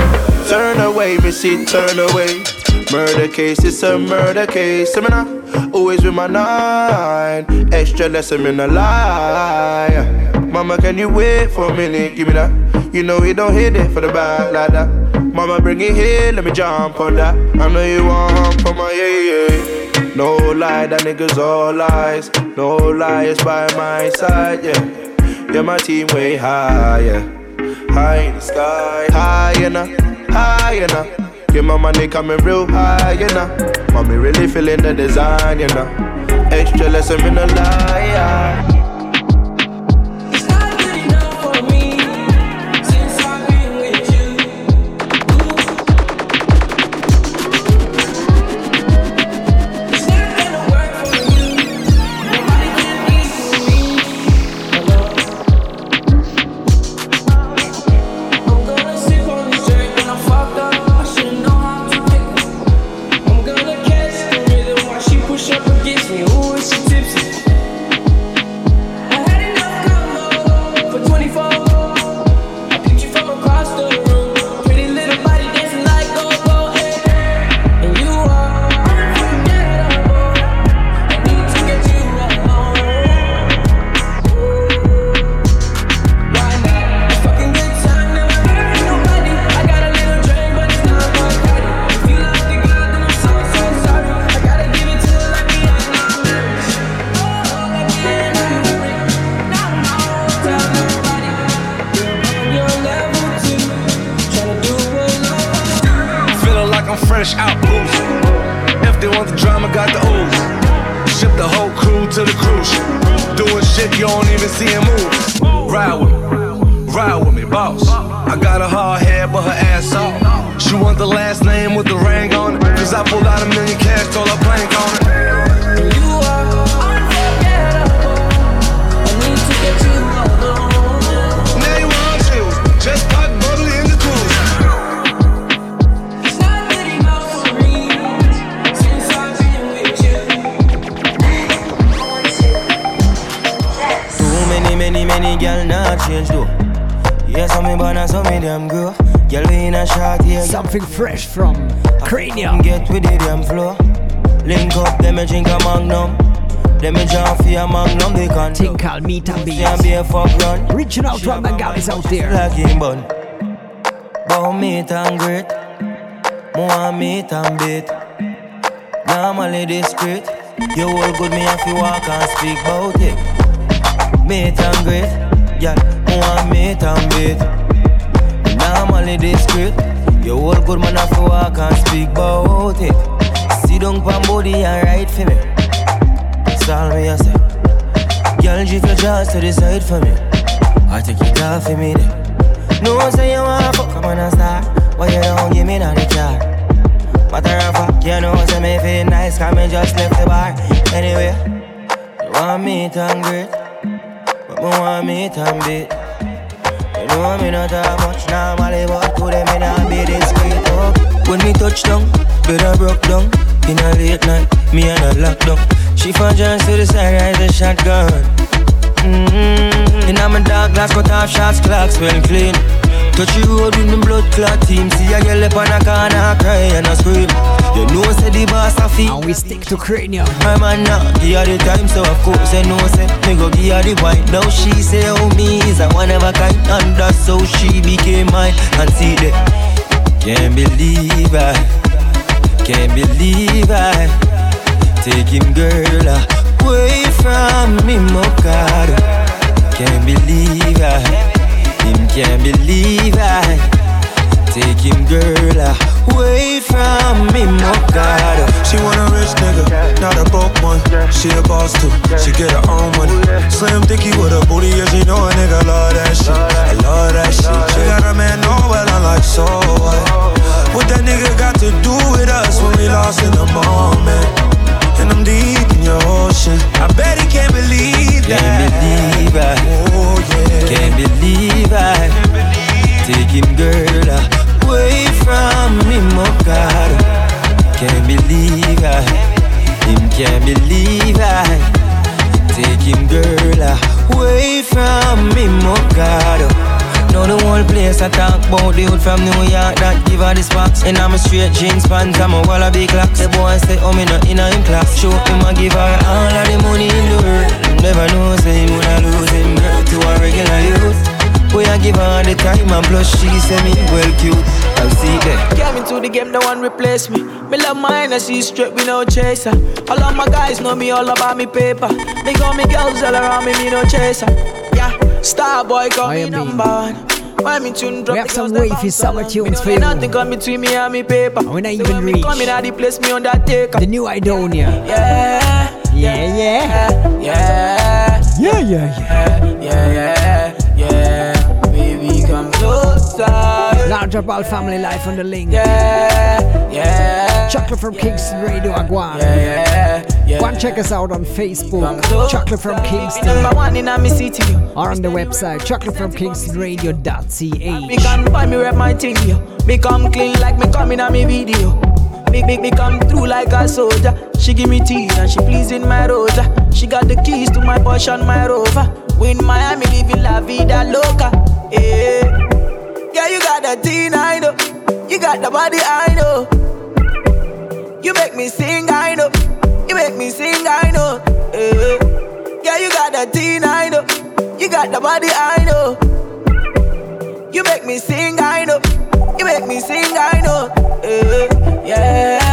Turn away, missy, turn away. Murder case, it's a murder case. I'm not always with my nine. Extra lesson in a lie. Mama, can you wait for a minute? Give me that. You know we don't hit it for the back like that. Mama, bring it here, let me jump on that. I know you want for my yeah, yeah. No lie, that niggas all lies. No lies by my side, yeah. Yeah, my team way higher. High in the sky, high enough, high enough. Yeah, my money coming real high, know. Mommy really feeling the design, you know. Extra lesson in the lie. Shit you don't even see him move. Ride with me, ride with me, boss. I got a hard head, but her ass off. She want the last name with the ring on it. Cause I pulled out a million cash, told her plank on it. Banana, so me damn girl. Girl in a short here. Something fresh from Cranium. Get with the damn flow. Link up, them a drink a magnum. Them a jump for a magnum, they can't. Called Meet and Beat. Can't be a fuck run. Reaching out to all my guys out there. Like him bun. Bow meat and grit. More meat and bit. Normally discreet. You all good, me if you walk and speak about it. Meat and grit. Yeah, more meat and bit. Normally discreet. You all good, man, if you walk and speak about it. Sit down pan body and ride for me. That's all me I say. Girl, drift your jaws to the side for me. I take it off for me then. No say you wanna fuck up on a star Why you don't give me none the car Matter of fact, you know say me feel nice Cause me just left the bar Anyway, you want me to great But me want me to beat Know me not talk much normally But to them me not be discreet oh. When me touch down, better broke down In a late night, me and a lockdown She found just to the side, rise a shotgun Mm-hmm. In my dark glass, cut off shots, clocks well clean. Touch the road with me blood clot team. See a girl up on a corner cry and a scream. You know say the boss a feel. And we stick to cranium. My man now give her the time, so of course I know say me go give her the wine. Now she say oh me is a one of a kind, and that's how she became mine. And see that, can't believe I, can't believe I take him girl away from me, God. Can't believe I, him can't believe I take him girl away from me, my God. She want a rich nigga, not a broke one. She a boss too, she get her own money. Slim thicky with a booty, yeah, she know a nigga love that shit. I love that shit. She got a man, know well, I'm like, so what? What that nigga got to do with us when we lost in the moment? And I'm deep in your ocean. I bet he can't believe that. Can't believe I, oh yeah. Can't believe I take him girl away from me, my oh God. Can't believe I, him can't believe I take him girl away from me, oh God. Now the whole place I talk about the hood from New York that give her the sparks. And I'm a straight jeans pants, I'm a wallaby clocks. The boy say, oh me not in a him class. Show him I give her all of the money in the world. Never know say him wanna lose him to a regular youth. Boy, I give her the time and plus she say me well cute. I'll see that. Came into the game, no one replace me. Me love mine, I see straight, we no chaser. All of my guys know me all about me paper. Me got me girls all around me, me no chaser. Yeah, star boy call me number one. Why me tune drop We have some wavy summer tunes for you. Nothing come between me and me paper. We're not So even when reach. come in, I the place me undertaker. The new Idonia. Yeah, Yeah, yeah. yeah, Yeah, yeah, yeah. yeah, yeah, yeah. Baby, come closer. Large up all family life on the link. Yeah, yeah. Chocolate from Kingston Radio Aguan. Yeah, yeah. Go and check us out on Facebook. Chocolate from Kingston. number one in a me city. Or on the website Me chocolatefromkingstonradio.ch. can buy me rep my thing, yo. Me come clean like me coming in a me video. Make, me, me come through like a soldier. She give me tea and she pleasing my rosa. She got the keys to my Porsche and my Rover. We in Miami living la vida loca. Yeah, yeah, you got the teen, I know. You got the body, I know. You make me sing, I know. You make me sing, I know. Yeah, yeah, you got the teen, I know. You got the body, I know. You make me sing, I know. You make me sing, I know. Eh, yeah,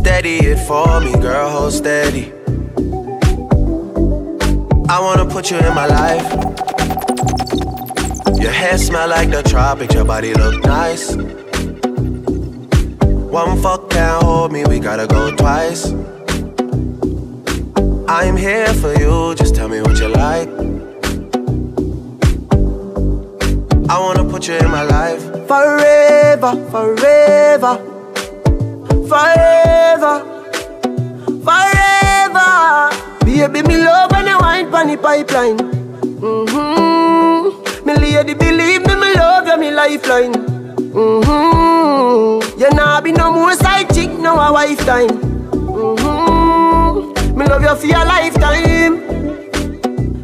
Steady it for me, girl, hold steady. I wanna put you in my life. Your hair smell like the tropics, your body look nice. One fuck can't hold me, we gotta go twice. I'm here for you, just tell me what you like. I wanna put you in my life. Forever, forever, forever, forever. Baby, me love when you wine pon the pipeline. Mm-hmm. Me lady, believe me, me love you, me lifeline. Mm-hmm. You nah be no more side chick, no a wife time. Mm-hmm. Me love you for your lifetime,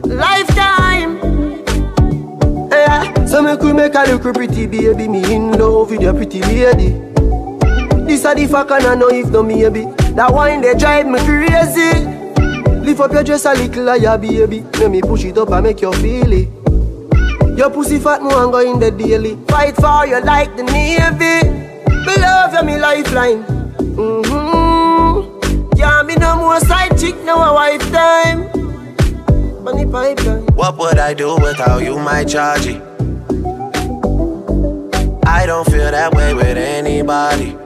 lifetime. Yeah. So me could make a little pretty baby, me in love with your pretty lady. This a the fuck and I know if no maybe. That wine they drive me crazy. Lift up your dress a little higher, baby. Let me push it up and make you feel it. Your pussy fat, no go in the daily. Fight for you like the navy. Me love you, me lifeline. Mm-hmm. Can't be no more side chick, no a wife time. Money pipeline. What would I do without you, my chargy? I don't feel that way with anybody.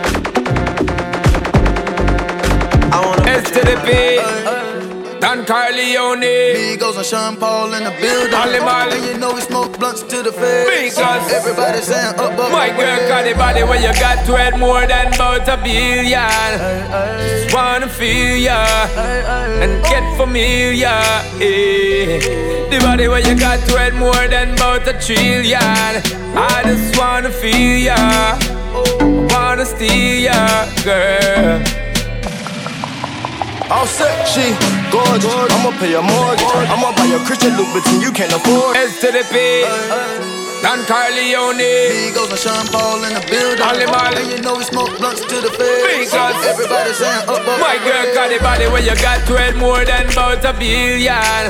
S to the P. Don Corleone. Migos and Sean Paul in the building. Molly Molly. And you know we smoke blunts to the face. Because everybody saying up, up. My girl got the body where you got to it more than about a billion. Just wanna feel ya and get familiar. Eh. The body where you got to it more than about a trillion. I just wanna feel ya, wanna steal ya, girl. All set, she gorgeous. I'ma pay a mortgage. I'ma buy a Christian Louboutin you can't afford. S to the P. Don Corleone. Migos and Sean Paul in the building. Molly Molly. And you know we smoke blunts to the face. Because everybody saying up, up. My girl got the body where you got to it more than about a billion.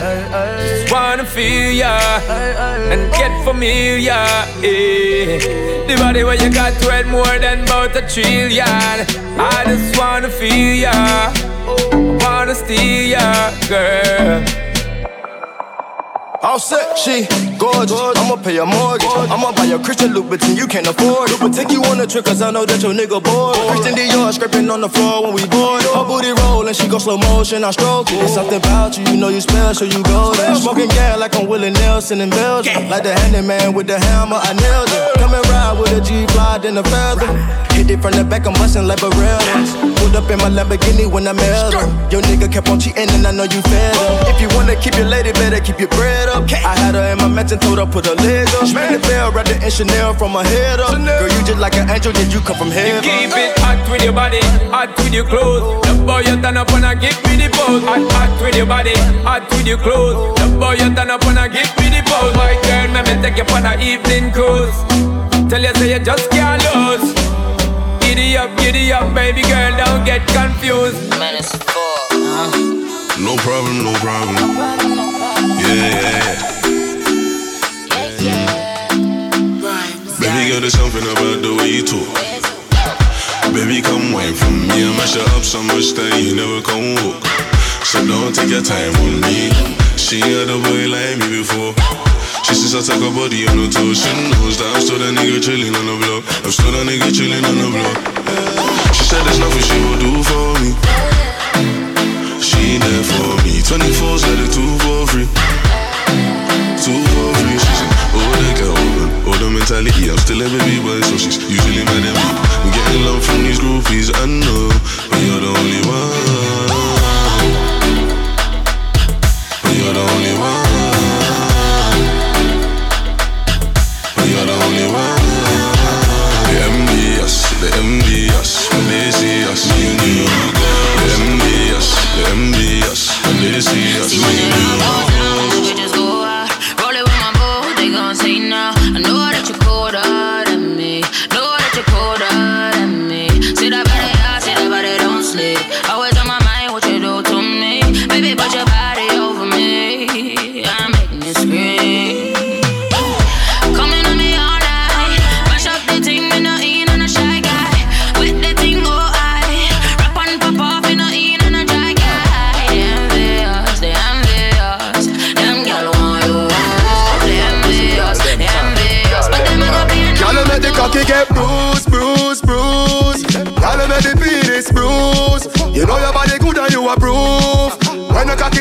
Just wanna feel ya and get familiar. Eh. The body where you got to it more than about a trillion. I just wanna feel ya, wanna steal ya, girl. All set, she gorgeous. I'ma pay a mortgage. I'ma buy a Christian Louboutin you can't afford. But take you on a trip, cause I know that your nigga bored. Christian Dior scraping on the floor when we board. Her booty rollin', she go slow motion, I stroke it. It's something about you, you know you special, you go there. Smoking gas like I'm Willie Nelson in Belgium. Like the handyman with the hammer, I nailed it. Come and ride with a G fly, then a feather. Hit it from the back, I'm bustin' like Barrett's. Pulled up in my Lamborghini when I met her. Your nigga kept on cheating and I know you fed him. If you wanna keep your lady, better keep your bread up. I had her in my mansion, told her put her leg up. Ring the bell, wrapped it in Chanel from her head up. Girl, you just like an angel, did you come from heaven? You Keep it hot with your body, hot with your clothes. The boy you turn up and give me the pose. Hot, hot with your body, hot with your clothes. The boy you turn up and give me the pose. My girl, let me take you for an evening cruise. Tell you say you just can't lose. Giddy up, giddy up, baby girl, don't get confused. Man, it's four. No problem, no problem. Yeah, yeah. Baby girl, there's something about the way you talk. Baby, come wine from me. I mash it up so much that you never come walk. So don't take your time on me. She had a boy like me before. Says I take her body on the toes. She knows that I'm still that nigga chilling on the block. I'm still that nigga chilling on the block. She said there's nothing she will do for me. She there for me. 24 said it two for free. Two for free. She said, oh, they get open. Oh, the mentality. I'm still a baby boy, so she's usually mad at me. I'm getting love from these groupies, I know. But you're the only one. But you're the only one. The only one. Us when they see us. You, they envy us, they when they see us. You. We just go out, roll it with my they gon' say now.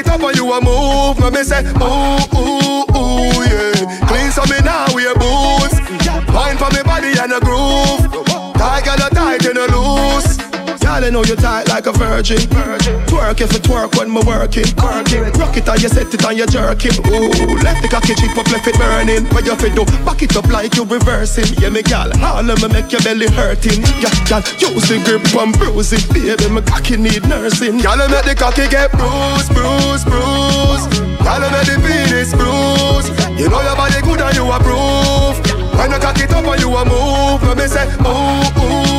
It up and you a move, let me say ooh, ooh, ooh, yeah. Clean so me now wear boots. Wine for me body and a groove. Tight, girl, tight and you loose. Girl, I know you tight like a virgin. virgin. Twerk if it twerk when me working. working. Rock it and you set it and you jerking. Ooh, let the cocky cheek up, left it burning. What you fit do? Back it up like you reversing. Yeah, me gal, all of me make your belly hurting. Yeah, gal, use the grip and bruise it, baby. Me cocky need nursing. Gal, I make the cocky get bruised, bruised, bruised. Gal, I make the penis bruised. You know your body good and you approve. When you cock it up and you a move, let me say, ooh, ooh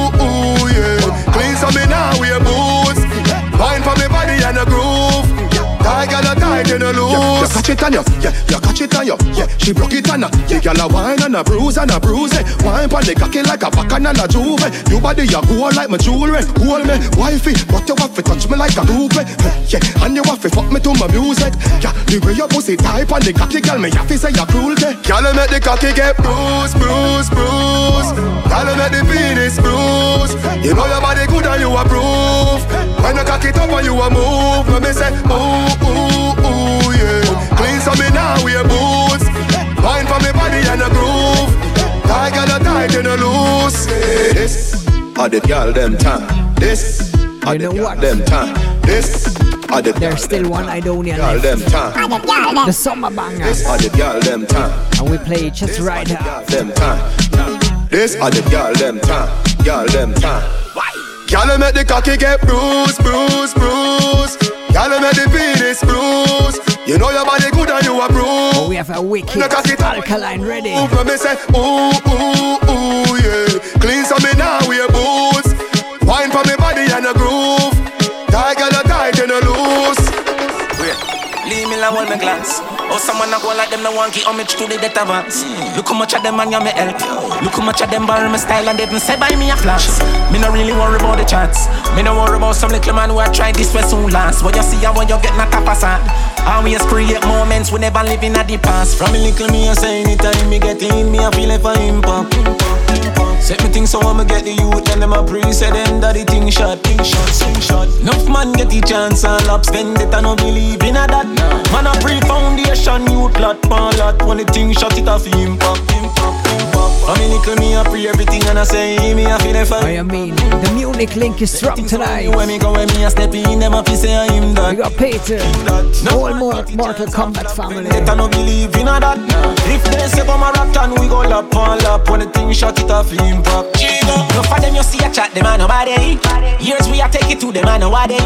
so me now wear boots. Wine for me body and a groove. A tight in. Yeah, you catch it on you, yeah, you catch it on you, yeah. She broke it on her, yeah, girl a wine and a bruise and a bruise. Eh. Wine pon the cocky like a bacchanal a juve. You body you go like my jewelry. Hold me, wifey, but you have to touch me like a groupie. Yeah, and you have to fuck me to my music. Yeah, the way your pussy tight on the cocky, girl, me have to say you cruelty. Girl, make the cocky get bruise, bruise, bruise. Girl, make the penis bruise. You know your body good and you approve. When you cock it up and you a move, let me say, yeah. Clean so me now wear boots. Wine for me body and a groove. Tiger the tight and a loose. This are the girl them time. This are the girl them time. This are the There's still one Idonia girl left. them time. The summer banger. This are the girl them time. And we play it just right now. Them time. This are the girl them time. Girl them time. Girl make the cocky get bruised, bruised, bruised. Girl make the penis bruised. You know your body good and you approve. Oh, we have a wicked alkaline ready. Ooh, me say, ooh, ooh, ooh, yeah. Clean so me now wear boots. Wine for me body and a groove. Tiger the tight and a loose. Leave me alone my glance. Oh, someone a go like them, no one give homage to the death advance. Look how much of them man you me help. Look how much of them borrow my style and didn't say buy me a flash. Me no really worry about the chats. Me no worry about some little man who a try this way soon last. What you see and what you get not a facade. Always create moments we never living at the past. From a little me I say anytime me get in, me I feel like for impact. Set me things so I'ma get the youth and them a pre say them that the thing shot, thing shot, thing shot. Enough man get the chance and lap spend it and no believe in a that. Man a pre foundation, youth lot, pan lot. When the thing shot it off impact, impact, impact. I mean little me a pre everything and I say me I feel if I. I mean, the Munich link is strong tonight. When me go when me a step in, them a fi say I him that. We got Peter, whole more Mortal Kombat family. It I no believe in a that. If they say come a rat and we go lap on lap when the thing shot it off impact. No for them you see a chat them a nobody. Years we a take it to them a nobody.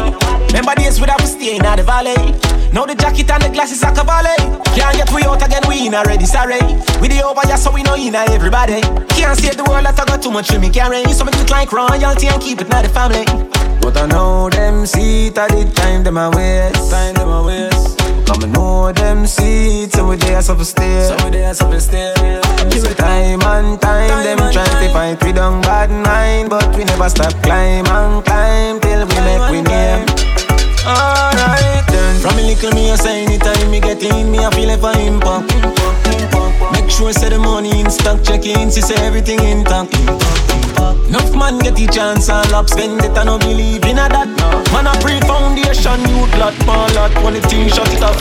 Remember days we have to stay in the valley. Now the jacket and the glasses a cavalry. Can't get we out again we in already sorry. We the over just so we know in everybody. Can't save the world I got too much for me carry. So do it like royalty and keep it not the family. But I know them see it at the time them a waste. Time them a waste. Come and know them see it, so we there so we stay. So we there so we stay. So time and time, them try to fight we don't bad mind, but we never stop climb and climb till we make we name. Alright then. From a little me I say anytime me get in, me I feel like for impact. Make sure say the money in stock, check in, see say everything intact. Enough man get the chance and lap spend it, I no believe in a that. Man a pre foundation, youth lot, ball lot, when the thing shut it off.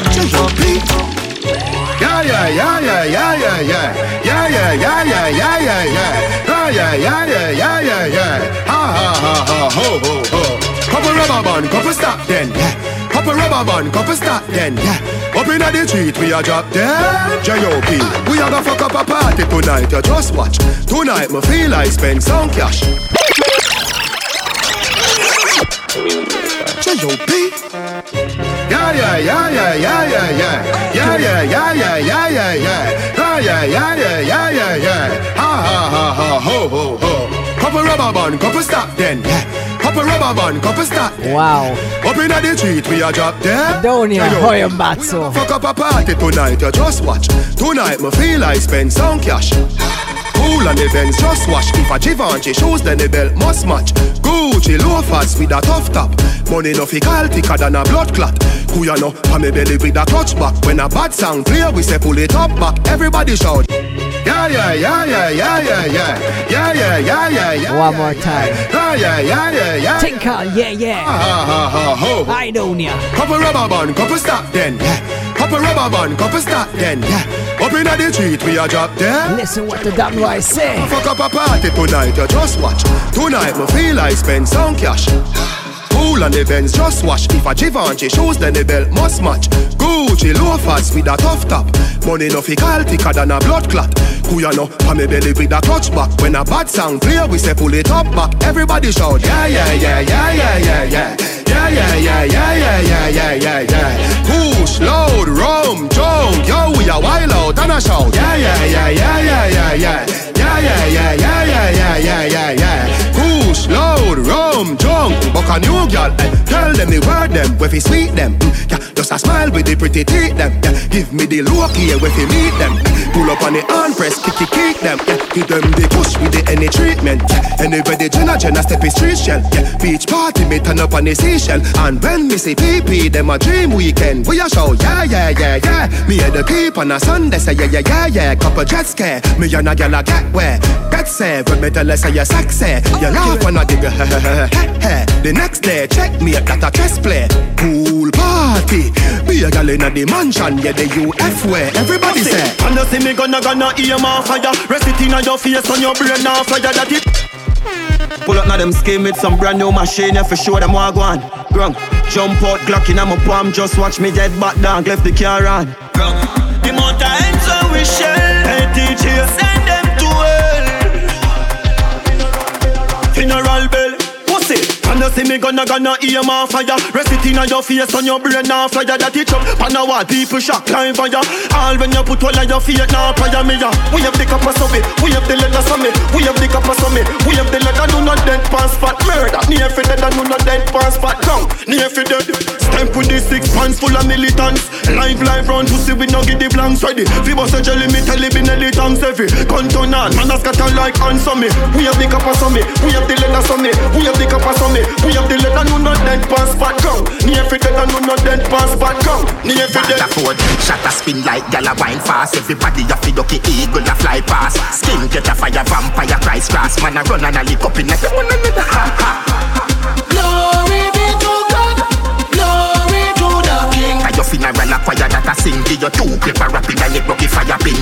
Yeah, yeah, yeah, yeah, yeah, yeah, yeah. Yeah, yeah, yeah, yeah, yeah, yeah, yeah. Yeah, yeah, yeah, yeah, yeah, yeah, yeah. Ha, ha, ha, ha, ho, ho, ho. Couple rubber band, couple stop then, yeah. Couple rubber band, couple stop then, yeah. Up inna the street, we a drop dead. J.O.P. We a go fuck up a party tonight, you just watch. Tonight, me feel I spend some cash. J.O.P. Yeah, yeah, yeah, yeah, yeah, yeah, yeah. Yeah, yeah, yeah, yeah, yeah, yeah, yeah. Yeah, yeah, yeah, yeah, yeah, yeah, yeah. Ha, ha, ha, ha, ho, ho, ho. Couple rubber band, couple stop then, yeah. Couple rubber band, couple then. Wow. Up inna the street, we a drop dead. Donia J.O.P. Hoyambatso. Fuck up a party tonight, you just watch. Tonight, me feel I spend some cash. Cool on the Benz, just wash. If a Givenchy shoes, then the belt must match. Gucci loafers with a tough top. Money no fi call thicker than a blood clot. Who ya know? Pa me belly with a clutch back. When a bad sound clear, we say pull it up back. Everybody shout. Yeah, yeah, yeah, yeah, yeah, yeah, yeah. Yeah, yeah, yeah, yeah, yeah. One more time. Yeah, yeah, yeah, yeah, yeah. Tinkle, yeah, yeah. Ha, ha, ha, ho. Idonia. Couple rubber band, couple stop then, yeah. Couple rubber band, couple stop then, yeah. Up inna the street, we a drop there. Listen what the damn boy say. Fuck up a party tonight, you just watch. Tonight, me feel I spend some cash. Cool and the Benz just wash. If a Givenchy shoes, then the belt must match. Gucci loafers with a tough top. Money no fickle thicker than a blood clot. Kuya no, pa me belly with a clutch back. When a bad sound play, we say pull it up back. Everybody shout, yeah, yeah, yeah, yeah, yeah, yeah, yeah. Yeah, yeah, yeah, yeah, yeah, yeah, yeah, yeah. Push, load, rum, junk, yo, we are wild out and a shout. Yeah, yeah, yeah, yeah, yeah, yeah, yeah. Yeah, yeah, yeah, yeah, yeah, yeah, yeah, yeah. Loud, rum, drunk, buck a new girl. Eh. Tell them the word them, where fi sweet them. Mm, yeah, just a smile with the pretty teeth them. Yeah, give me the look here where fi meet them. Pull up on the hand press, kick kick them. Yeah, give them the push with the any treatment. Yeah, anybody Jenna Jenna step is street shell. Yeah, beach party me turn up on the seashell. And when me see PP, them a dream weekend. We a show, yeah, yeah, yeah, yeah. Me and the keep on a Sunday, say yeah, yeah, yeah, yeah. Couple jet scare, me and a gal a get where. Get safe, when me tell her say you sexy. You laugh when I dig a The next day, check me at that a chess play. Pool party, be a gal in a the mansion, yeah, the UF way. Everybody say. And you see me gonna gonna ear my fire. Rest it in your face on your brain now fire that it. Pull up now them skin with some brand new machine, yeah, for sure them walk on. Grung, jump out, Glock in my palm, just watch me dead back down, left the car on. Grung, the mountains so we shell, hey DJ, And you see me gonna gonna hear my fire. Rest it in your face on your brain now fire. That it up. And now what people shock climb fire. All when you put all of your feet now fire me ya We have the of me, we have the leather me. We have the of me, we have the leather do not dead pass fat murder Near for dead and do not dead pass fat down Near for dead. Stamp with the six pants full of militants. Live live round to see we no get the blanks ready. Fi bust a jelly me tell it be nelly tongues heavy. Gun turn on, man a scatter like on me. We have the of me, we have the leather me. We have the of me, we have the leather no not dead pass fat ground Near dead and no not dead pass fat ground Near for dead Ford, shot a spin like gal a wine fast. Everybody a fi ducky eagle a fly past. Skin catch a fire vampire Christ grass Man a run and a lick up in a ha ha that a sing Give you two paper rapid and it rocky fire pin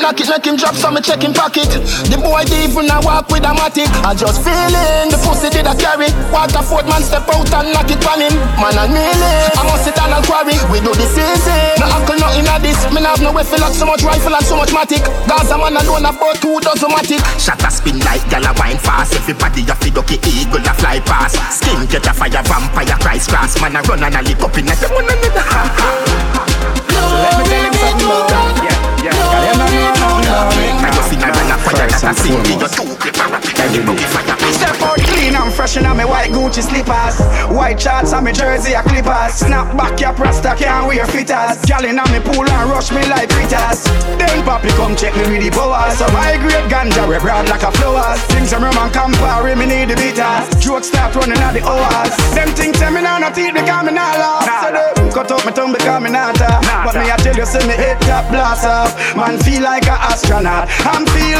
Knock it, make him drop some, me check him pocket. The boy did even a walk with a matic. I just feeling the pussy did a carry. Waterford man step out and knock it on him. Man and melee, I must sit down and quarry. We do this easy. No uncle nothing of this. Me have no way feel like so much rifle and so much matic. Gaza man alone about two dozen matic. Shot a spin like gal a wine fast Everybody a fi ducky eagle a fly past Skin catch a fire vampire Christ grass Man a run and a lick up in a ha ha so let me tell him something more. Yeah, yeah. No, no, no, no, no. I just sing a choir that a sing Give you two paper rapid and it rocky fire. Step out clean and fresh in my white Gucci slippers. White shorts and my jersey a clippers. Snap back your rasta can't wear fitters. Gal in me pool and rush me like critters Then papi come check me with the powers. So my great ganja we broad like a flowers. Things some rum and Campari me need the bitters. Jokes start running at the hours. Them things tell me now not eat because me not laugh. So them cut out my tongue because me not But me I tell you say me head top blast off Man feel like a astronaut. I'm feeling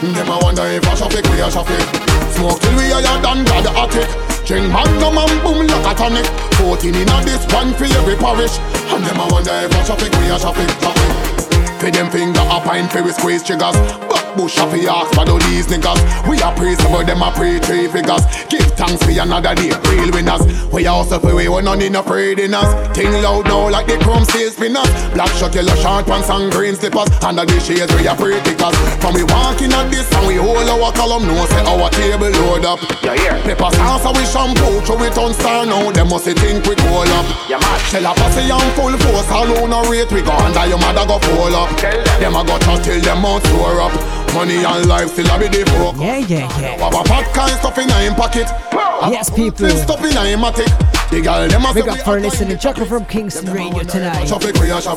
Dem a wonder if I traffic we a traffic. Smoke till we higher than God the attic. Drink magnum and boom like a tonic. 14 in a this one for every parish. And them a wonder if I traffic we a traffic traffic. For them finger up and for we squeeze triggers. But bush off the ass for these niggas. We are praise about them a pray three figures. Give thanks for another day, real winners. We also for we one on in a afraid in us. Ting loud now like the chrome sales spinners. Black shot, yellow short pants and green slippers. Under the shades we are pray tickers. From we walking at this and we hold our column, no say our table load up. Yeah, yeah. Pepper sauce we shampoo, throw it on star now. Them must think we cool up. Yeah, man. Shell a posse and full force, alone no rate. We go under your mother go full up. Them a go trust till them mouth store up. Money and life still a be the focus. Yeah, yeah, yeah. Have a fat kind stuff in him pocket. Yes, people. Stuff in him matic. The girl them a Big up for listening. Chocolate from Kingston Radio tonight.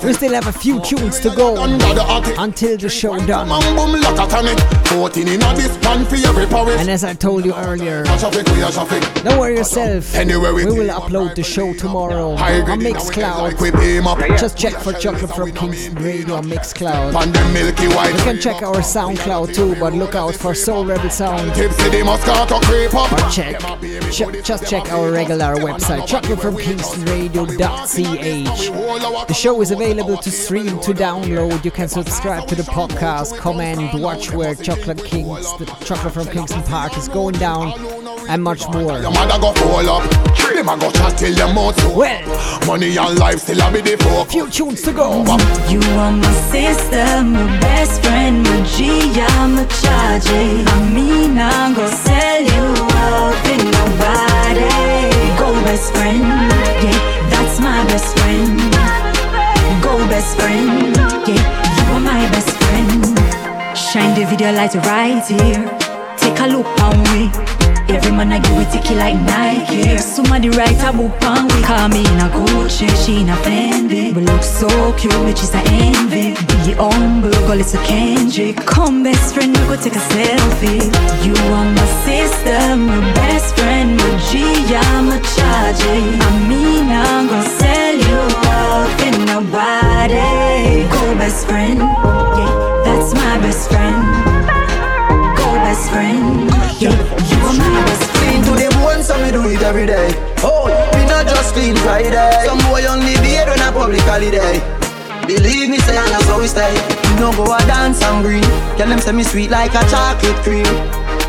We still have a few tunes to go until the show done. boom like a tonic. 14 in a this one for every parish. And as I told you earlier, don't worry yourself. We will upload the show tomorrow on Mixcloud. we beam up. Just check for Chocolate from Kingston Radio on Mixcloud. On the Milky White. You can check our SoundCloud too, but look out for Soul Rebel Sound. Tipsy the Moscato creep up. Or check, ch- just check our regular website, chocolatefromkingstonradio.ch. The show is available to stream, to download. You can subscribe to the podcast, comment, watch where Chocolate Kings, the Chocolate from Kingston Park is going down. and much more. Your mother go fall up. Them a go chat till your mouth Well, money and life still a be the focus. Few tunes to go. You are my sister, my best friend, my G, I'm a charge. I mean, I'm gonna sell you out to nobody. Go best friend, yeah, that's my best friend. Go best friend, yeah, you are my best friend. Shine the video light right here. Take a look on me. Every man I give it ticky like Nike. Somebody write a book on we. Call me in a Gucci, she in a Fendi. We look so cute, bitch is a envy. Be humble, it's a Kendrick. Come best friend, we go take a selfie. You are my sister, my best friend, my G, I'm a charge. I mean I'm gonna sell you out in nobody. Go best friend, yeah, that's my best friend. Go best friend, yeah, you are my best friend. To the bone, so me do it every day. Oh, me not just clean Friday. Some boy only beard on a public holiday. Believe me, say I know so we stay. Me no go a dance and green. Tell them say me sweet like a chocolate cream.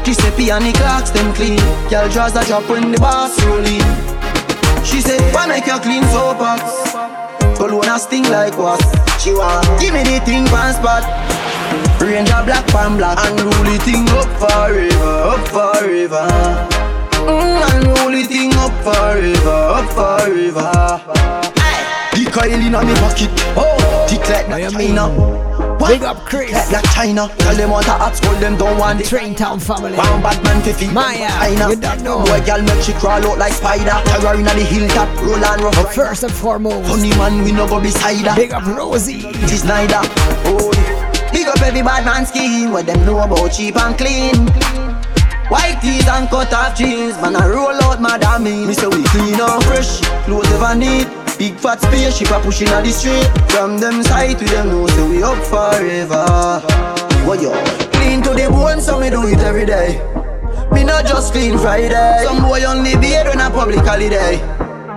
Giuseppe and the clocks them clean. Girl draws a drop when the boss rolling. She said, why make you clean so pots? Cologne a sting like what? She want give me the thing pan spot. Range a black pan black and roll the thing up forever, up forever. Mm, and roll the thing up forever, up forever. The coil in me pocket, oh, tick like that China. Big up Chris. Like that China. Tell them what a hot school, them don't want it. Train Town family. One bad man fi feed Maya, China. you don't know. Boy, girl make she crawl out like spider. Terror inna the hilltop, roll and rough. But first and foremost, Funny man, we no go beside her. big up Rosie. It is neither. Oh, every bad man scheme. What them know about cheap and clean. White tees and cut off jeans. Man, I roll out my damn Me say we clean and fresh. Clothes ever neat. Big fat spaceship a pushing on the street. From them side to them know say we up forever. What yo? Clean to the bone, so me do it every day. Me not just clean Friday. Some boy only beard on a public holiday.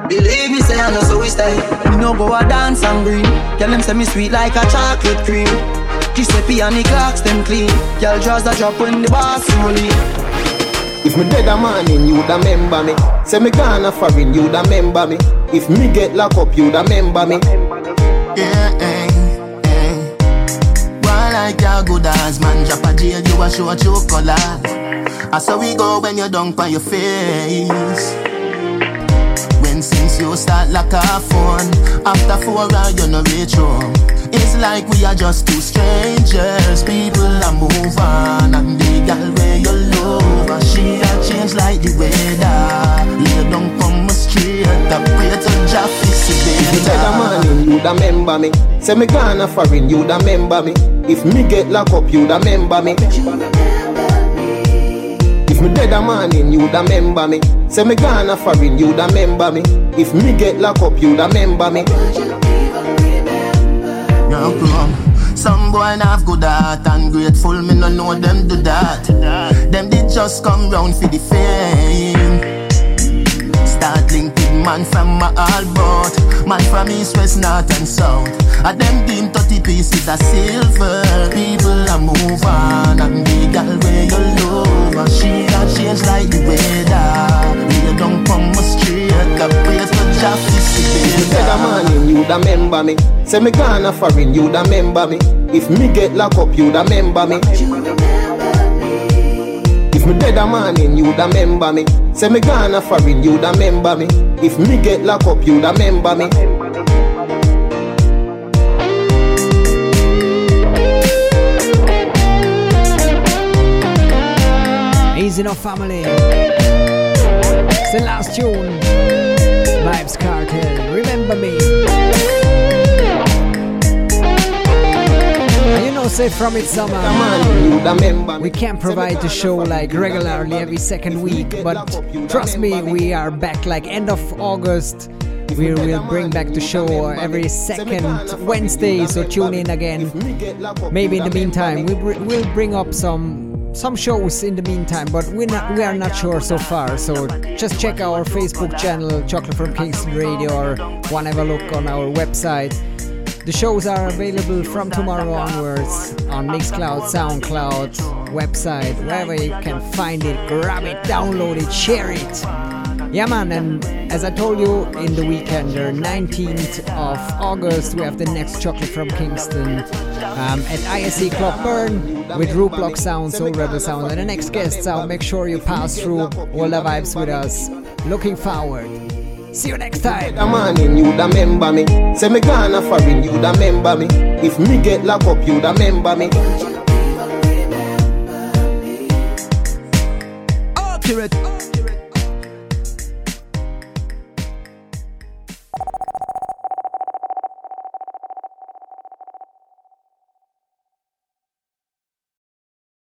Believe me, say I know so we stay. Me no go a dance and green. Tell them say me sweet like a chocolate cream. Giuseppe and the clocks them clean. Y'all draws the drop when the boss rolling. If me dead a morning, you da remember me. Say me gone a foreign, you da remember me. If me get locked up, you da remember me. Yeah, eh, eh. Why like your good ass man drop a jail, you a show true color. I saw we go when you dunk on your face. When since you start like a phone, after four hours you no reach home. It's like we are just two strangers. People are move on, and the girl where you love, she a change like the weather. You don't come straight up, pray to Jah fix it me dead a morning, you da remember me. Say me gone a foreign, you da remember me. If me get locked up, you da remember me. If me dead a morning, you da remember me. Say me gone a foreign, you da remember me. If me get locked up, you da remember me. No plum. Some boy have good heart and grateful, me no know them do that. Them did just come round for the fame. Start linking man from my all but Man from east, west, north and south And them deem 30 pieces of silver People a move on And the girl where you love she a change like the weather You don't come straight Up praise for Jah fix If me it dead a morning, you da remember me. Say me gone a foreign, you da remember me. If me get locked up, you da remember me. If me dead a morning, you da remember me. Say me gone a foreign, you da remember me. If me get locked up, you da remember me. Easy enough family. The last tune. Vybz Kartel. Remember me. And you know, say from it summer. We can't provide the show like regularly every second week, but trust me, we are back like end of August. We will bring back the show every second Wednesday, so tune in again. Maybe in the meantime, we will bring up some some shows in the meantime, but we not we are not sure so far. So just check our Facebook channel, Chocolate from Kingston Radio, or one look on our website. The shows are available from tomorrow onwards on Mixcloud, Soundcloud, website, wherever you can find it. Grab it, download it, share it. Yeah, man, and as I told you in the weekend, the 19th of August, we have the next chocolate from Kingston um, at ISC Club Bern with Rootblock Sound, Soul Rebel Sound, and the next guests out. Make sure you pass through all the vibes with us. Looking forward. See you next time. The morning, you da remember me. Say me gonna foreign, you da remember me. If me get locked up, you da remember me. Accurate